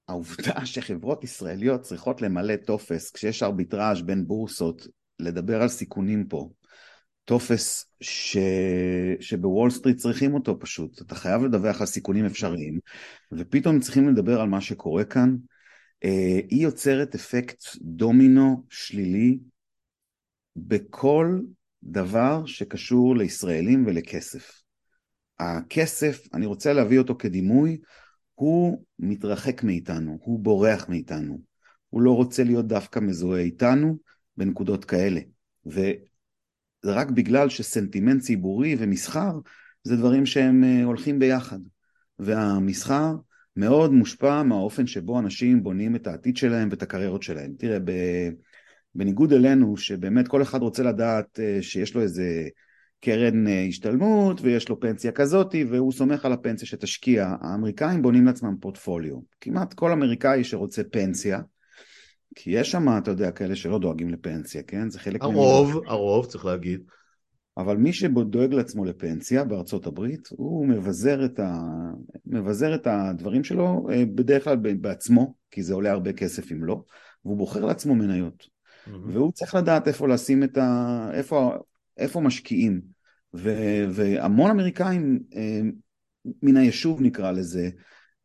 העובדה שחברות ישראליות צריכות למלא טופס כשיש ארביטראז' בין בורסות, לדבר על סיכונים פה, טופס ש... שבוול סטריט צריכים אותו פשוט. אתה חייב לדווח על סיכונים אפשריים, ופתאום צריכים לדבר על מה שקורה כאן. אה, היא יוצרת אפקט דומינו שלילי בכל דבר שקשור לישראלים ולכסף. הכסף, אני רוצה להביא אותו כדימוי, הוא מתרחק מאיתנו, הוא בורח מאיתנו. הוא לא רוצה להיות דווקא מזוהה איתנו בנקודות כאלה. זה רק בגלל שסנטימנט ציבורי ומסחר זה דברים שהם אה, הולכים ביחד. והמסחר מאוד מושפע מהאופן שבו אנשים בונים את העתיד שלהם ואת הקריירות שלהם. תראה, בניגוד אלינו, שבאמת כל אחד רוצה לדעת אה, שיש לו איזה קרן אה, השתלמות ויש לו פנסיה כזאתי והוא סומך על הפנסיה שתשקיע. האמריקאים בונים לעצמם פורטפוליו. כמעט כל אמריקאי שרוצה פנסיה, כי יש שם, אתה יודע, כאלה שלא דואגים לפנסיה, כן? זה חלק... הרוב, ממנו. הרוב, צריך להגיד. אבל מי שדואג לעצמו לפנסיה בארצות הברית, הוא מבזר את, ה... מבזר את הדברים שלו אה, בדרך כלל בעצמו, כי זה עולה הרבה כסף אם לא, והוא בוחר לעצמו מניות. Mm-hmm. והוא צריך לדעת איפה לשים את ה... איפה, איפה משקיעים. ו... והמון אמריקאים אה, מן היישוב נקרא לזה,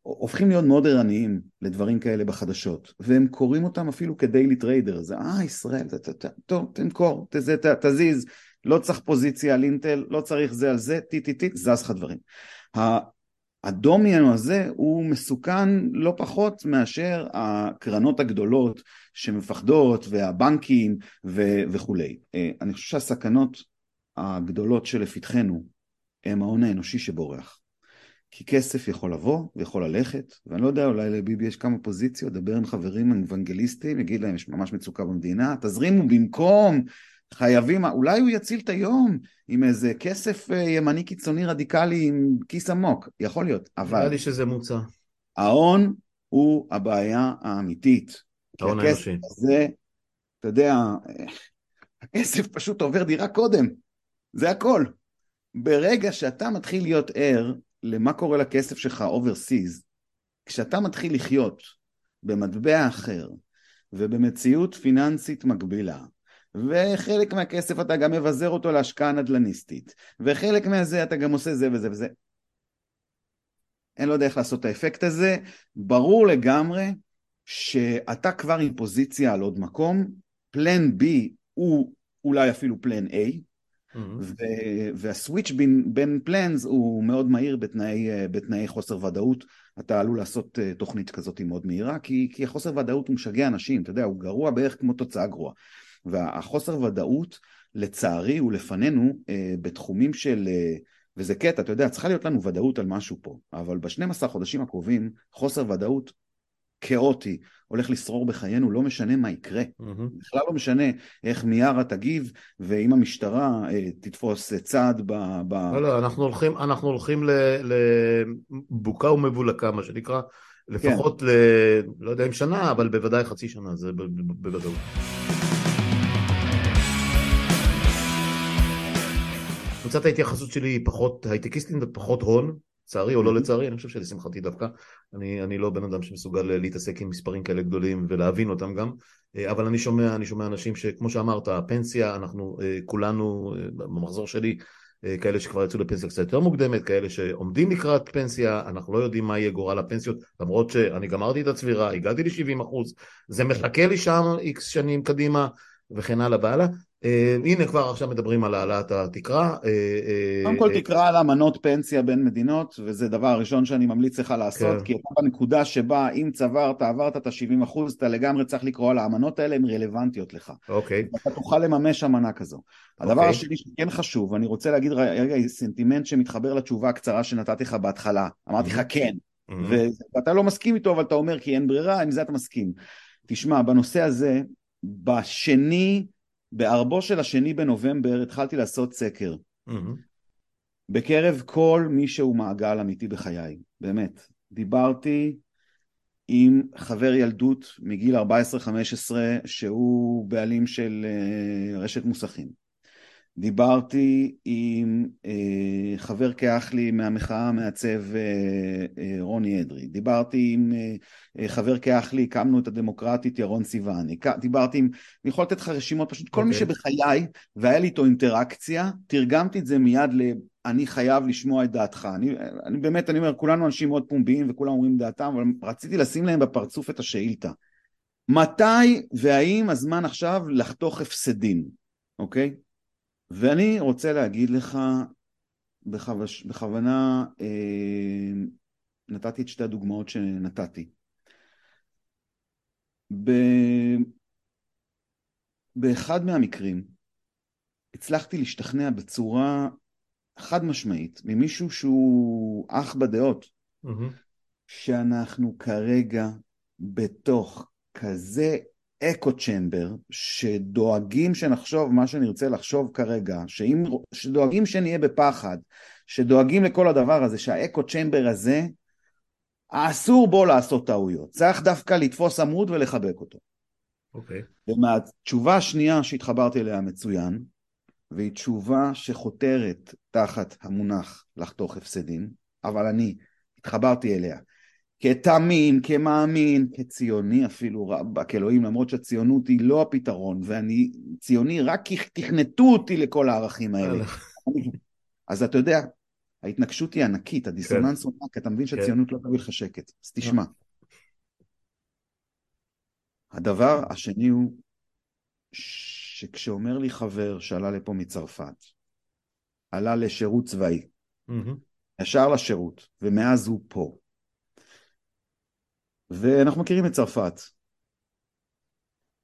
הופכים להיות מאוד ערניים לדברים כאלה בחדשות, והם קוראים אותם אפילו כדיילי טריידר, זה אה ישראל, טוב תמכור, תזיז, לא צריך פוזיציה על אינטל, לא צריך זה על זה, טי טי טי, זז לך דברים. הדומיאנו הזה הוא מסוכן לא פחות מאשר הקרנות הגדולות שמפחדות והבנקים ו- וכולי. אה, אני חושב שהסכנות הגדולות שלפתחנו הם ההון האנושי שבורח. כי כסף יכול לבוא ויכול ללכת, ואני לא יודע, אולי לביבי יש כמה פוזיציות, דבר עם חברים אוונגליסטים, יגיד להם יש ממש מצוקה במדינה, תזרימו במקום חייבים, אולי הוא יציל את היום עם איזה כסף אה, ימני קיצוני רדיקלי עם כיס עמוק, יכול להיות, אבל... נראה לי שזה מוצע. ההון הוא הבעיה האמיתית. ההון האנושי. זה, אתה יודע, הכסף פשוט עובר דירה קודם, זה הכל. ברגע שאתה מתחיל להיות ער למה קורה לכסף שלך overseas, כשאתה מתחיל לחיות במטבע אחר ובמציאות פיננסית מקבילה, וחלק מהכסף אתה גם מבזר אותו להשקעה נדל"ניסטית, וחלק מהזה אתה גם עושה זה וזה וזה. אין לו דרך לעשות את האפקט הזה. ברור לגמרי שאתה כבר עם פוזיציה על עוד מקום, פלן B הוא אולי אפילו פלן A. והסוויץ' בין, בין פלנס הוא מאוד מהיר בתנאי, בתנאי חוסר ודאות. אתה עלול לעשות אה, תוכנית כזאת מאוד מהירה, כי, כי החוסר ודאות הוא משגע אנשים, אתה יודע, הוא גרוע בערך כמו תוצאה גרועה. והחוסר ודאות, לצערי, הוא לפנינו אה, בתחומים של... אה, וזה קטע, אתה יודע, צריכה להיות לנו ודאות על משהו פה, אבל ב-12 חודשים הקרובים, חוסר ודאות כאוטי הולך לשרור בחיינו, לא משנה מה יקרה. Mm-hmm. בכלל לא משנה איך מיארה תגיב, ואם המשטרה אה, תתפוס צעד ב... ב... לא, לא, אנחנו הולכים, אנחנו הולכים לבוקה ומבולקה, מה שנקרא, לפחות כן. ל... לא יודע אם שנה, אבל בוודאי חצי שנה, זה בוודאות. קבוצת ההתייחסות שלי היא פחות הייטקיסטים ופחות הון, לצערי או לא לצערי, אני חושב שלשמחתי דווקא, אני, אני לא בן אדם שמסוגל להתעסק עם מספרים כאלה גדולים ולהבין אותם גם, אה, אבל אני שומע, אני שומע אנשים שכמו שאמרת, הפנסיה, אנחנו אה, כולנו, אה, במחזור שלי, כאלה שכבר יצאו לפנסיה קצת יותר מוקדמת, כאלה שעומדים לקראת פנסיה, אנחנו לא יודעים מה יהיה גורל הפנסיות, למרות שאני גמרתי את הצבירה, הגעתי ל-70 זה מחכה לי שם איקס שנים קדימה וכן הלאה והלאה, הנה כבר עכשיו מדברים על העלאת התקרה. אה, אה, קודם כל תקרא על אמנות פנסיה בין מדינות, וזה דבר הראשון שאני ממליץ לך לעשות, כן. כי אתה בנקודה שבה אם צברת, עברת את ה-70 אחוז, אתה לגמרי צריך לקרוא על האמנות האלה, הן רלוונטיות לך. אוקיי. אתה תוכל לממש אמנה כזו. הדבר אוקיי. השני שכן חשוב, אני רוצה להגיד רגע סנטימנט שמתחבר לתשובה הקצרה שנתתי לך בהתחלה. אמרתי לך כן, ואתה לא מסכים איתו, אבל אתה אומר כי אין ברירה, עם זה אתה מסכים. תשמע, בנושא הזה, בשני בערבו של השני בנובמבר התחלתי לעשות סקר. Mm-hmm. בקרב כל מי שהוא מעגל אמיתי בחיי, באמת. דיברתי עם חבר ילדות מגיל 14-15 שהוא בעלים של uh, רשת מוסכים. דיברתי עם אה, חבר כאח לי מהמחאה המעצב אה, אה, רוני אדרי, דיברתי עם אה, אה, חבר כאח לי, הקמנו את הדמוקרטית ירון סיוון, דיברתי עם, אני יכול לתת לך רשימות, פשוט כל okay. מי אוקיי. שבחיי והיה לי איתו אינטראקציה, תרגמתי את זה מיד ל... אני חייב לשמוע את דעתך. אני, אני באמת, אני אומר, כולנו אנשים מאוד פומביים וכולם אומרים דעתם, אבל רציתי לשים להם בפרצוף את השאילתה. מתי והאם הזמן עכשיו לחתוך הפסדים, אוקיי? ואני רוצה להגיד לך, בכבש, בכוונה אה, נתתי את שתי הדוגמאות שנתתי. ב... באחד מהמקרים הצלחתי להשתכנע בצורה חד משמעית ממישהו שהוא אח בדעות, mm-hmm. שאנחנו כרגע בתוך כזה אקו צ'מבר, שדואגים שנחשוב מה שנרצה לחשוב כרגע, שאם, שדואגים שנהיה בפחד, שדואגים לכל הדבר הזה, שהאקו צ'מבר הזה, אסור בו לעשות טעויות. צריך דווקא לתפוס עמוד ולחבק אותו. אוקיי. Okay. ומהתשובה השנייה שהתחברתי אליה מצוין, והיא תשובה שחותרת תחת המונח לחתוך הפסדים, אבל אני התחברתי אליה. כתמים, כמאמין, כציוני אפילו, רבאק אלוהים, למרות שהציונות היא לא הפתרון, ואני ציוני רק כי תכנתו אותי לכל הערכים האלה. אז אתה יודע, ההתנגשות היא ענקית, הדיסוננס הוא ענק, אתה מבין כן. שהציונות לא תביא לך שקט. אז תשמע. הדבר השני הוא שכשאומר לי חבר שעלה לפה מצרפת, עלה לשירות צבאי, ישר לשירות, ומאז הוא פה. ואנחנו מכירים את צרפת.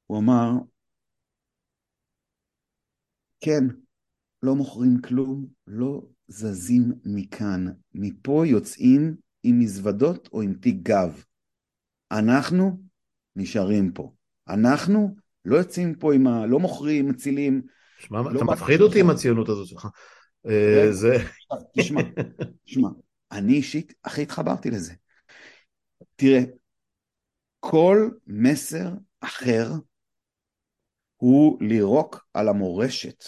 הוא אמר, כן, לא מוכרים כלום, לא זזים מכאן. מפה יוצאים עם מזוודות או עם תיק גב. אנחנו נשארים פה. אנחנו לא יוצאים פה עם ה... לא מוכרים, מצילים. שמע, לא אתה מפחיד אותי עם הציונות הזאת שלך. אה, זה... תשמע, תשמע, אני אישית הכי התחברתי לזה. תראה, כל מסר אחר הוא לירוק על המורשת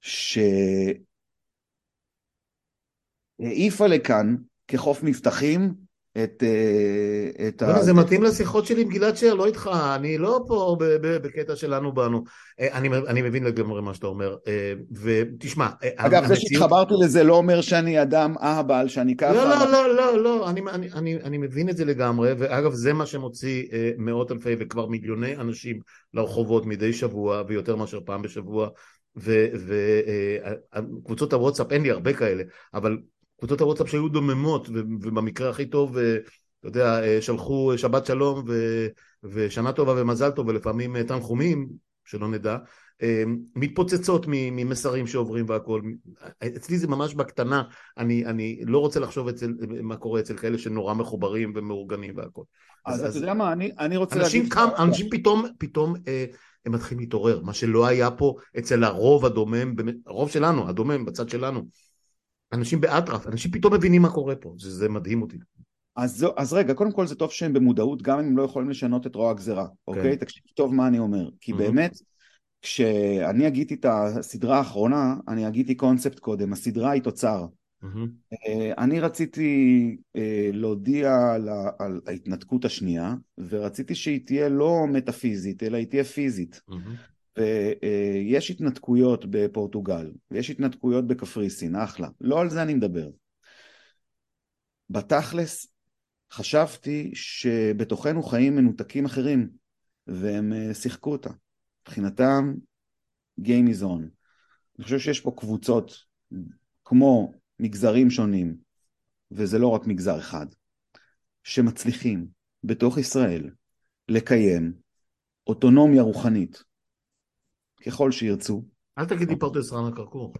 שהעיפה לכאן כחוף מבטחים את, אה, את ה... זה מתאים לשיחות שלי עם גלעד שר, לא איתך, אני לא פה בקטע שלנו באנו. אה, אני, אני מבין לגמרי מה שאתה אומר, אה, ותשמע... אגב, זה שהתחברתי לזה לא אומר שאני אדם אהבל, שאני ככה... לא, לא, לא, לא, לא, אני, אני, אני, אני מבין את זה לגמרי, ואגב, זה מה שמוציא מאות אלפי וכבר מיליוני אנשים לרחובות מדי שבוע, ויותר מאשר פעם בשבוע, וקבוצות הוואטסאפ, אין לי הרבה כאלה, אבל קבוצות הוואטסאפ שהיו דוממות, ובמקרה הכי טוב, אה, אתה יודע, אה, שלחו שבת שלום ו, ושנה טובה ומזל טוב, ולפעמים אה, תנחומים, שלא נדע, מתפוצצות ממסרים שעוברים והכול. אצלי זה ממש בקטנה, אני, אני לא רוצה לחשוב אצל, מה קורה אצל כאלה שנורא מחוברים ומאורגנים והכול. אז, אז אתה יודע מה, אני, אני רוצה אנשים להגיד... קם, אנשים פתאום, פתאום אה, הם מתחילים להתעורר, מה שלא היה פה אצל הרוב הדומם, הרוב שלנו, הדומם בצד שלנו. אנשים באטרף, אנשים פתאום מבינים מה קורה פה, זה, זה מדהים אותי. אז, אז רגע, קודם כל זה טוב שהם במודעות, גם אם הם לא יכולים לשנות את רוע הגזירה, כן. אוקיי? תקשיב טוב מה אני אומר, כי mm-hmm. באמת, כשאני אגיתי את הסדרה האחרונה, אני אגיתי קונספט קודם, הסדרה היא תוצר. Mm-hmm. אני רציתי אה, להודיע על, על ההתנתקות השנייה, ורציתי שהיא תהיה לא מטאפיזית, אלא היא תהיה פיזית. Mm-hmm. ויש התנתקויות בפורטוגל, ויש התנתקויות בקפריסין, אחלה. לא על זה אני מדבר. בתכלס, חשבתי שבתוכנו חיים מנותקים אחרים, והם אה, שיחקו אותה. מבחינתם, Game is on. אני חושב שיש פה קבוצות כמו מגזרים שונים, וזה לא רק מגזר אחד, שמצליחים בתוך ישראל לקיים אוטונומיה רוחנית ככל שירצו. אל תגידי פרדס רנה כרכור.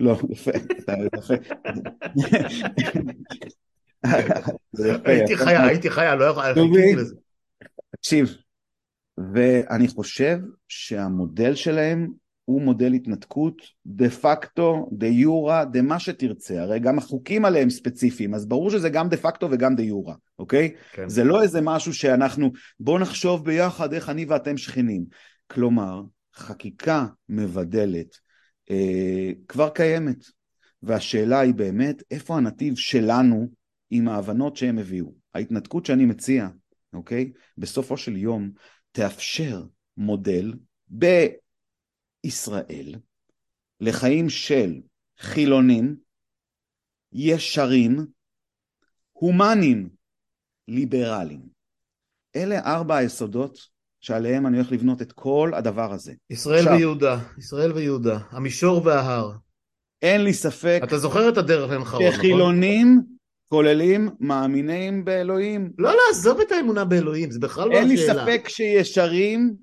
לא, יפה, אתה יפה. הייתי חיה, הייתי חיה, לא יכולתי לזה. תקשיב, ואני חושב שהמודל שלהם הוא מודל התנתקות de facto, de jure, de מה שתרצה, הרי גם החוקים עליהם ספציפיים, אז ברור שזה גם de facto וגם de jure, אוקיי? כן. זה לא איזה משהו שאנחנו, בוא נחשוב ביחד איך אני ואתם שכנים. כלומר, חקיקה מבדלת אה, כבר קיימת, והשאלה היא באמת איפה הנתיב שלנו עם ההבנות שהם הביאו. ההתנתקות שאני מציע, אוקיי? בסופו של יום תאפשר מודל בישראל לחיים של חילונים, ישרים, הומנים, ליברליים. אלה ארבע היסודות שעליהם אני הולך לבנות את כל הדבר הזה. ישראל עכשיו, ויהודה, ישראל ויהודה, המישור וההר. אין לי ספק... אתה זוכר את הדרך לעין חרון, נכון? שחילונים כוללים מאמינים באלוהים. לא, לא, עזוב את האמונה באלוהים, זה בכלל לא השאלה. אין לי ספק שישרים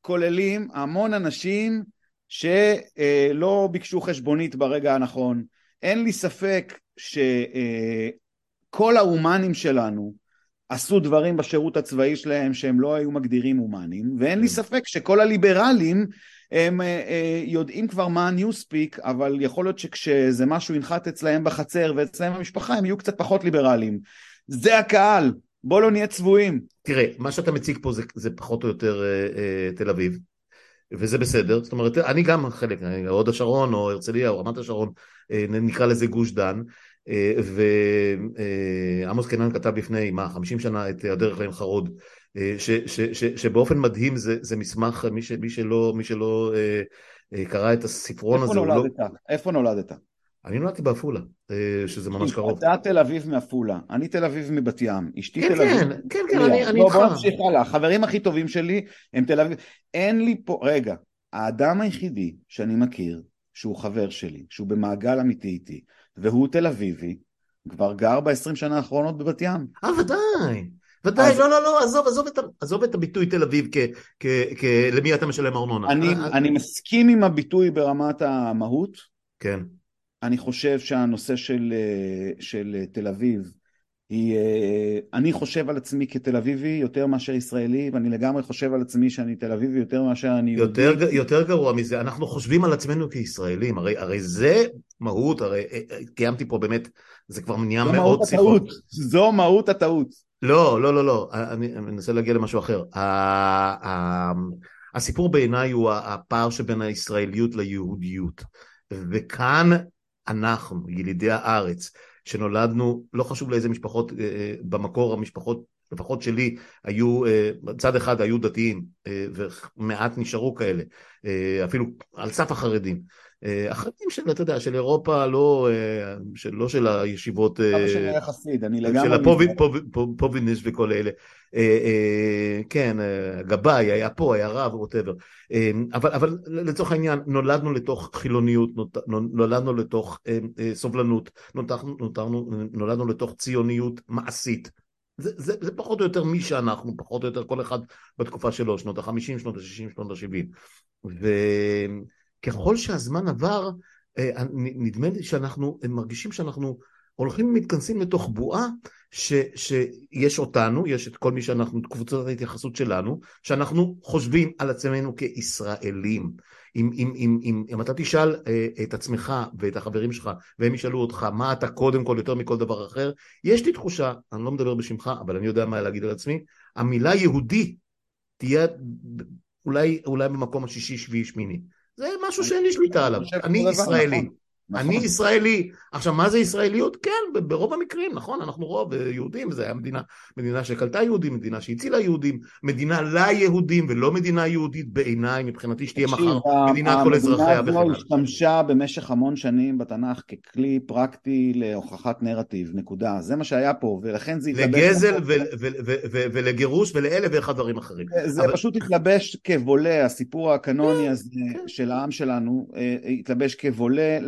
כוללים המון אנשים שלא ביקשו חשבונית ברגע הנכון. אין לי ספק שכל ההומנים שלנו עשו דברים בשירות הצבאי שלהם שהם לא היו מגדירים הומניים, ואין לי כן. ספק שכל הליברלים הם אה, אה, יודעים כבר מה ה-Newspeak, אבל יכול להיות שכשזה משהו ינחת אצלהם בחצר ואצלהם במשפחה, הם יהיו קצת פחות ליברליים. זה הקהל, בוא לא נהיה צבועים. תראה, מה שאתה מציג פה זה, זה פחות או יותר אה, אה, תל אביב, וזה בסדר, זאת אומרת, אני גם חלק, הוד השרון או הרצליה או רמת השרון, אה, נקרא לזה גוש דן, ועמוס קנן כתב לפני, מה, 50 שנה את הדרך לעין חרוד, אה, ש, ש, ש, שבאופן מדהים זה, זה מסמך, מי, ש, מי שלא, מי שלא אה, אה, קרא את הספרון הזה, איפה נולדת? לא... איפה נולדת? אני נולדתי בעפולה, אה, שזה ממש קרוב. אתה תל אביב מעפולה, אני תל אביב מבת ים, אשתי כן, תל אביב. כן, כן, כן, אני, אני איתך. בוא נמשיך הלאה, החברים הכי טובים שלי הם תל אביב. אין לי פה, רגע, האדם היחידי שאני מכיר, שהוא חבר שלי, שהוא במעגל אמיתי איתי, והוא תל אביבי, כבר גר ב-20 שנה האחרונות בבת ים. אה, ודאי. ודאי, אז... לא, לא, לא, עזוב, עזוב את, עזוב את הביטוי תל אביב כ, כ, כ, למי אתה משלם ארנונה. אני, אה, אה. אני מסכים עם הביטוי ברמת המהות. כן. אני חושב שהנושא של, אה, של תל אביב היא, אני חושב על עצמי כתל אביבי יותר מאשר ישראלי, ואני לגמרי חושב על עצמי שאני תל אביבי יותר מאשר אני יותר, יהודי. יותר גרוע מזה, אנחנו חושבים על עצמנו כישראלים, הרי, הרי זה מהות, הרי קיימתי פה באמת, זה כבר נהיה מאוד שיחות. זו מהות הטעות. לא, לא, לא, לא, אני מנסה להגיע למשהו אחר. הסיפור בעיניי הוא הפער שבין הישראליות ליהודיות. וכאן אנחנו, ילידי הארץ, שנולדנו, לא חשוב לאיזה משפחות, אה, אה, במקור המשפחות, לפחות שלי, היו, אה, צד אחד היו דתיים, ומעט נשארו כאלה, אפילו על סף החרדים. החרדים של, אתה יודע, של אירופה, לא של, לא של הישיבות... אבא שלי היה חסיד, אני לגמרי... של הפוביניש וכל אלה. כן, גבאי היה פה, היה רב, ווטאבר. אבל, אבל לצורך העניין, נולדנו לתוך חילוניות, נולדנו לתוך סובלנות, נותרנו, נולדנו לתוך ציוניות מעשית. זה, זה, זה פחות או יותר מי שאנחנו, פחות או יותר כל אחד בתקופה שלו, שנות ה-50, שנות ה-60, שנות ה-70. ככל שהזמן עבר, אה, נדמה לי שאנחנו מרגישים שאנחנו הולכים ומתכנסים לתוך בועה ש, שיש אותנו, יש את כל מי שאנחנו, את קבוצת ההתייחסות שלנו, שאנחנו חושבים על עצמנו כישראלים. אם, אם, אם, אם, אם אתה תשאל אה, את עצמך ואת החברים שלך והם ישאלו אותך מה אתה קודם כל יותר מכל דבר אחר, יש לי תחושה, אני לא מדבר בשמך, אבל אני יודע מה להגיד על עצמי, המילה יהודי תהיה אולי, אולי במקום השישי, שביעי, שמיני. זה משהו שאין לי שליטה עליו. אני ישראלי. נכון. נכון. אני ישראלי. עכשיו, מה זה ישראליות? כן, ברוב המקרים, נכון, אנחנו רוב יהודים, זו הייתה מדינה, מדינה שקלטה יהודים, מדינה שהצילה יהודים, מדינה ליהודים ולא מדינה יהודית בעיניי, מבחינתי שתהיה מחר מדינת כל אזרחיה וכן הלאה. המדינה הזו השתמשה במשך המון שנים בתנ"ך ככלי פרקטי להוכחת נרטיב, נקודה. זה מה שהיה פה, ולכן זה התלבש... לגזל ולגירוש ולאלף ואחד דברים אחרים. זה פשוט התלבש כבולה, הסיפור הקנוני כן, הזה כן. של העם שלנו, אה, התלבש כבולה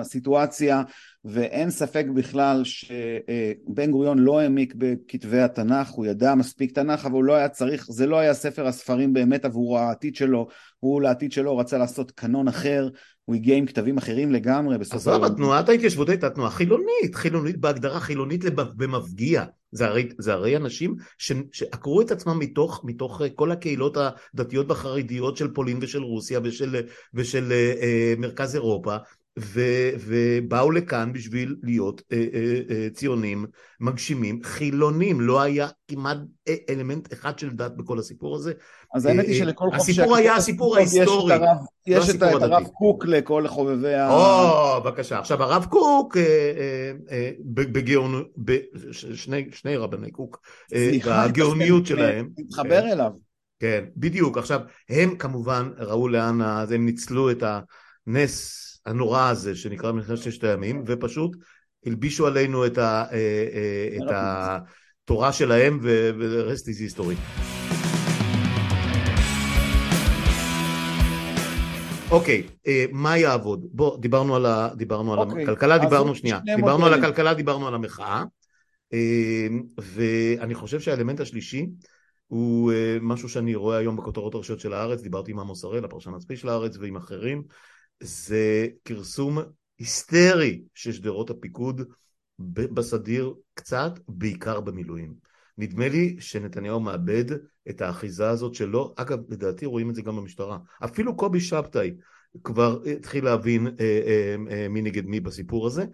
הסיטואציה ואין ספק בכלל שבן גוריון לא העמיק בכתבי התנ"ך, הוא ידע מספיק תנ"ך אבל הוא לא היה צריך, זה לא היה ספר הספרים באמת עבור העתיד שלו, הוא לעתיד שלו רצה לעשות קנון אחר, הוא הגיע עם כתבים אחרים לגמרי בסופו של דבר. תנועת ההתיישבות הייתה תנועה חילונית, חילונית בהגדרה חילונית במפגיע. זה הרי, זה הרי אנשים ש, שעקרו את עצמם מתוך, מתוך כל הקהילות הדתיות והחרדיות של פולין ושל רוסיה ושל, ושל אה, מרכז אירופה, ו, ובאו לכאן בשביל להיות אה, אה, אה, ציונים מגשימים, חילונים, לא היה כמעט אלמנט אחד של דת בכל הסיפור הזה. אז האמת היא שלכל חופשי... הסיפור היה הסיפור ההיסטורי, לא יש את הרב קוק לכל חובבי ה... או, בבקשה. עכשיו הרב קוק, בגאונות, שני רבני קוק, בגאוניות שלהם. מתחבר אליו. כן, בדיוק. עכשיו, הם כמובן ראו לאן, הם ניצלו את הנס הנורא הזה שנקרא מלחמת ששת הימים, ופשוט הלבישו עלינו את, ה, אה, אה, את התורה שלהם, ו-rest is history. אוקיי, אה, מה יעבוד? בוא, דיברנו על, ה, דיברנו על אוקיי, הכלכלה, דיברנו, שנייה, דיברנו על הכלכלה, דיברנו על המחאה, ואני חושב שהאלמנט השלישי הוא משהו שאני רואה היום בכותרות הראשיות של הארץ, דיברתי עם עמוס הראל, הפרשן הצפי של הארץ, ועם אחרים, זה כרסום היסטרי של שדרות הפיקוד בסדיר קצת, בעיקר במילואים. נדמה לי שנתניהו מאבד את האחיזה הזאת שלו, אגב, לדעתי רואים את זה גם במשטרה. אפילו קובי שבתאי כבר התחיל להבין אה, אה, אה, מי נגד מי בסיפור הזה,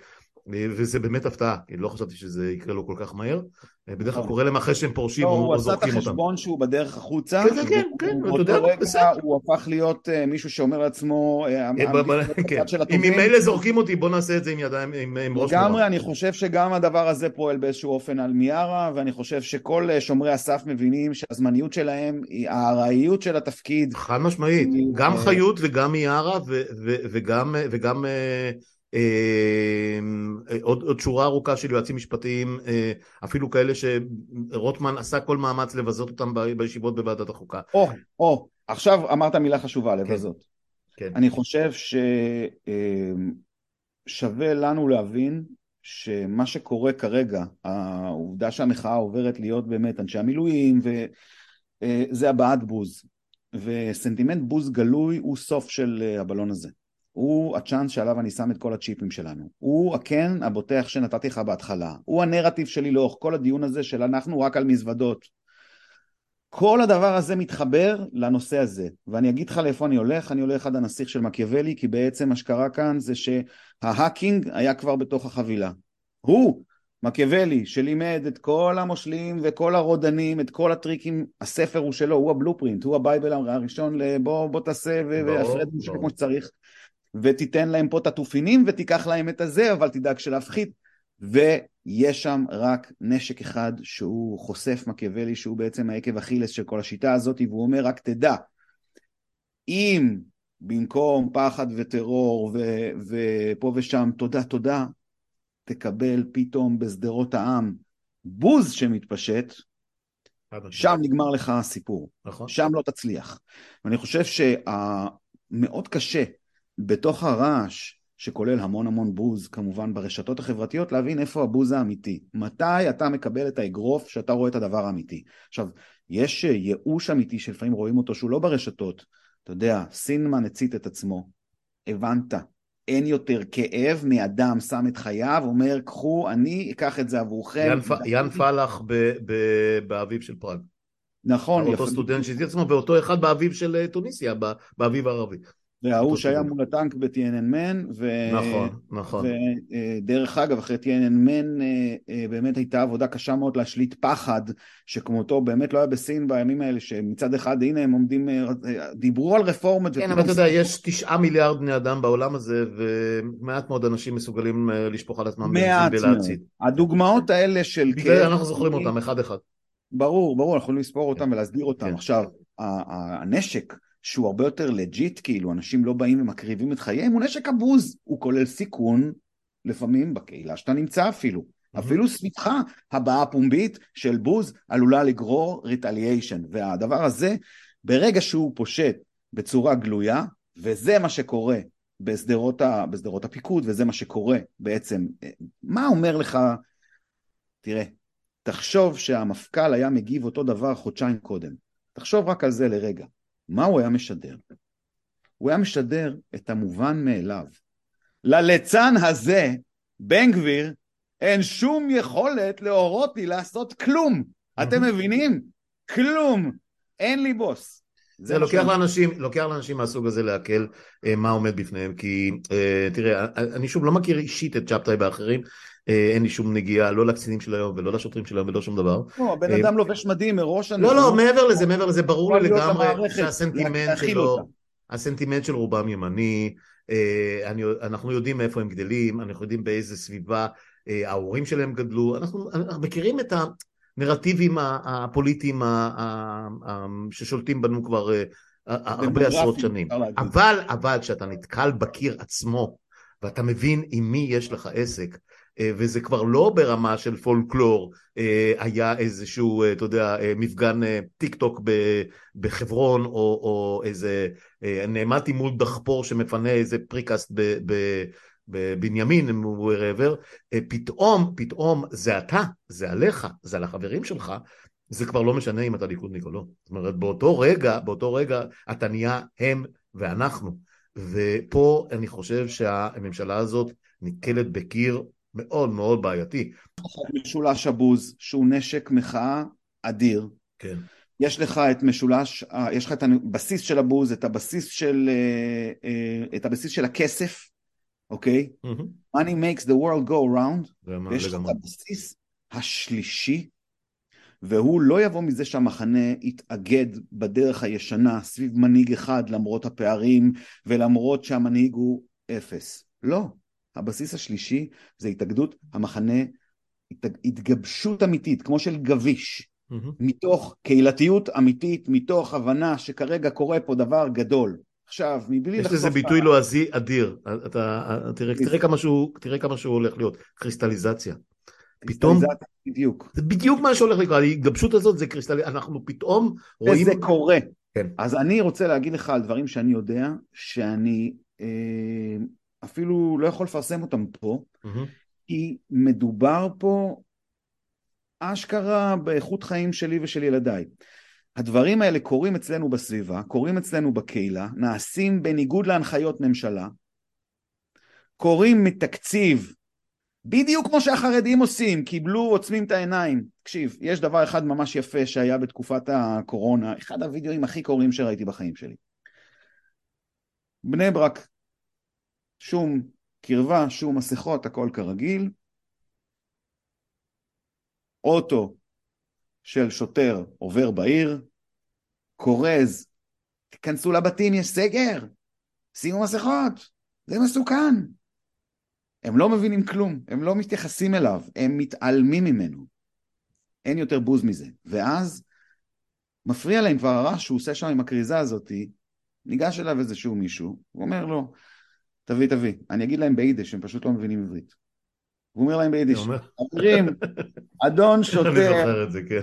וזה באמת הפתעה, כי לא חשבתי שזה יקרה לו כל כך מהר. בדרך כלל נכון. קורה להם אחרי שהם פורשים או זורקים אותם. הוא עשה את החשבון שהוא בדרך החוצה. כן, כן, כן, אתה יודע, בסדר. הוא הפך להיות אה, מישהו שאומר לעצמו, אה, כן. אם ממילא זורקים אותי, בוא נעשה את זה עם ידיים, עם ראש מורה. לגמרי, אני חושב שגם הדבר הזה פועל באיזשהו אופן על מיארה, ואני חושב שכל אה, שומרי הסף מבינים שהזמניות שלהם, הארעיות של התפקיד. חד משמעית, גם חיות וגם מיארה וגם... אמ, עוד, עוד שורה ארוכה של יועצים משפטיים, אה, אפילו כאלה שרוטמן עשה כל מאמץ לבזות אותם בישיבות בוועדת החוקה. או, או, עכשיו אמרת מילה חשובה, כן. לבזות. כן. אני חושב ששווה אמ, לנו להבין שמה שקורה כרגע, העובדה שהמחאה עוברת להיות באמת אנשי המילואים, וזה אה, הבעת בוז. וסנטימנט בוז גלוי הוא סוף של אה, הבלון הזה. הוא הצ'אנס שעליו אני שם את כל הצ'יפים שלנו. הוא הכן הבוטח שנתתי לך בהתחלה. הוא הנרטיב שלי לאורך כל הדיון הזה של אנחנו רק על מזוודות. כל הדבר הזה מתחבר לנושא הזה, ואני אגיד לך לאיפה אני הולך, אני הולך עד הנסיך של מקיאוולי, כי בעצם מה שקרה כאן זה שה hacking היה כבר בתוך החבילה. הוא, מקיאוולי, שלימד את כל המושלים וכל הרודנים, את כל הטריקים, הספר הוא שלו, הוא ה blueprint, הוא ה bible הראשון לבוא בוא תעשה הפרד כמו שצריך. ותיתן להם פה את התופינים ותיקח להם את הזה, אבל תדאג שלהפחית. ויש שם רק נשק אחד שהוא חושף מקיאוולי, שהוא בעצם העקב אכילס של כל השיטה הזאת, והוא אומר רק תדע, אם במקום פחד וטרור ו- ופה ושם תודה תודה, תקבל פתאום בשדרות העם בוז שמתפשט, שם נגמר לך הסיפור. נכון. שם לא תצליח. ואני חושב שמאוד קשה בתוך הרעש, שכולל המון המון בוז כמובן ברשתות החברתיות, להבין איפה הבוז האמיתי. מתי אתה מקבל את האגרוף שאתה רואה את הדבר האמיתי. עכשיו, יש ייאוש אמיתי שלפעמים רואים אותו שהוא לא ברשתות. אתה יודע, סינמן הצית את עצמו. הבנת. אין יותר כאב מאדם שם את חייו, אומר, קחו, אני אקח את זה עבורכם. ין פלח ב... ב... באביב של פראג. נכון. אותו סטודנט שהזיז עצמו, ואותו אחד באביב של טוניסיה, באביב הערבי. וההוא שהיה מול הטנק ב-TNN-Man, ו... נכון, נכון. ודרך אגב, אחרי TNN-Man אה, אה, באמת הייתה עבודה קשה מאוד להשליט פחד, שכמותו באמת לא היה בסין בימים האלה, שמצד אחד, הנה הם עומדים, אה, דיברו על רפורמות. כן, אבל אתה יודע, יש תשעה מיליארד בני אדם בעולם הזה, ומעט מאוד אנשים מסוגלים לשפוך על עצמם מעט מאוד. הדוגמאות האלה של... בגלל אנחנו זוכרים אותם אחד-אחד. ברור, ברור, אנחנו יכולים לספור אותם ולהסביר אותם. כן. עכשיו, הנשק שהוא הרבה יותר legit, כאילו אנשים לא באים ומקריבים את חייהם, הוא נשק הבוז, הוא כולל סיכון, לפעמים בקהילה שאתה נמצא אפילו. Mm-hmm. אפילו סביבך הבעה פומבית של בוז עלולה לגרור retaliation, והדבר הזה, ברגע שהוא פושט בצורה גלויה, וזה מה שקורה בשדרות, ה, בשדרות הפיקוד, וזה מה שקורה בעצם, מה אומר לך, תראה, תחשוב שהמפכ"ל היה מגיב אותו דבר חודשיים קודם, תחשוב רק על זה לרגע. מה הוא היה משדר? הוא היה משדר את המובן מאליו. לליצן הזה, בן גביר, אין שום יכולת להורות לי לעשות כלום. אתם מבינים? כלום. אין לי בוס. זה, זה לוקח לאנשים, לוקח לאנשים מהסוג הזה לעכל אה, מה עומד בפניהם, כי אה, תראה, אני שוב לא מכיר אישית את צ'פטאי באחרים, אין לי שום נגיעה, לא לקצינים של היום ולא לשוטרים של היום ולא שום דבר. לא, הבן אה, אדם לובש מדים מראש. לא, לא, מעבר לזה, מעבר לזה, ברור לי לגמרי שהסנטימנט שלו, הסנטימנט של רובם ימני, אה, אנחנו יודעים מאיפה הם גדלים, אנחנו יודעים באיזה סביבה ההורים שלהם גדלו, אנחנו מכירים את הנרטיבים הפוליטיים ששולטים בנו כבר הרבה עשרות שנים. אבל, אבל כשאתה נתקל בקיר עצמו, ואתה מבין עם מי יש לך עסק, אה, וזה כבר לא ברמה של פולקלור, אה, היה איזשהו, אה, אתה יודע, מפגן טיק טוק בחברון, או, או איזה, נעמדתי מול דחפור שמפנה איזה precast בבנימין, wherever, פתאום, פתאום זה אתה, זה עליך, זה על החברים שלך, זה כבר לא משנה אם אתה ליכודניק או לא. זאת אומרת, באותו רגע, באותו רגע אתה נהיה הם ואנחנו. ופה אני חושב שהממשלה הזאת נתקלת בקיר מאוד מאוד בעייתי. משולש הבוז, שהוא נשק מחאה אדיר. כן. יש לך את משולש, יש לך את הבסיס של הבוז, את הבסיס של, את הבסיס של הכסף, אוקיי? Mm-hmm. Money makes the world go around, ויש לך את הבסיס השלישי, והוא לא יבוא מזה שהמחנה יתאגד בדרך הישנה סביב מנהיג אחד למרות הפערים ולמרות שהמנהיג הוא אפס. לא. הבסיס השלישי זה התאגדות המחנה, התגבשות אמיתית, כמו של גביש, mm-hmm. מתוך קהילתיות אמיתית, מתוך הבנה שכרגע קורה פה דבר גדול. עכשיו, מבלי לחשוף... יש לזה ביטוי לועזי אדיר. אתה, תראה, תראה, כמה שהוא, תראה כמה שהוא הולך להיות. קריסטליזציה. פתאום... בדיוק. זה בדיוק מה שהולך לקרות, ההתגבשות הזאת זה קריסטליזציה, אנחנו פתאום רואים... וזה קורה. כן. אז אני רוצה להגיד לך על דברים שאני יודע, שאני אה, אפילו לא יכול לפרסם אותם פה, mm-hmm. כי מדובר פה אשכרה באיכות חיים שלי ושל ילדיי. הדברים האלה קורים אצלנו בסביבה, קורים אצלנו בקהילה, נעשים בניגוד להנחיות ממשלה, קורים מתקציב, בדיוק כמו שהחרדים עושים, קיבלו, עוצמים את העיניים. תקשיב, יש דבר אחד ממש יפה שהיה בתקופת הקורונה, אחד הווידאוים הכי קוראים שראיתי בחיים שלי. בני ברק, שום קרבה, שום מסכות, הכל כרגיל. אוטו של שוטר עובר בעיר, כורז, תיכנסו לבתים, יש סגר, שימו מסכות, זה מסוכן. הם לא מבינים כלום, הם לא מתייחסים אליו, הם מתעלמים ממנו. אין יותר בוז מזה. ואז מפריע להם כבר הרעש שהוא עושה שם עם הכריזה הזאתי, ניגש אליו איזשהו מישהו, הוא אומר לו, תביא, תביא. אני אגיד להם ביידיש, הם פשוט לא מבינים עברית. הוא אומר להם ביידיש, אומרים, אדון שוטר, אני זוכר את זה, כן.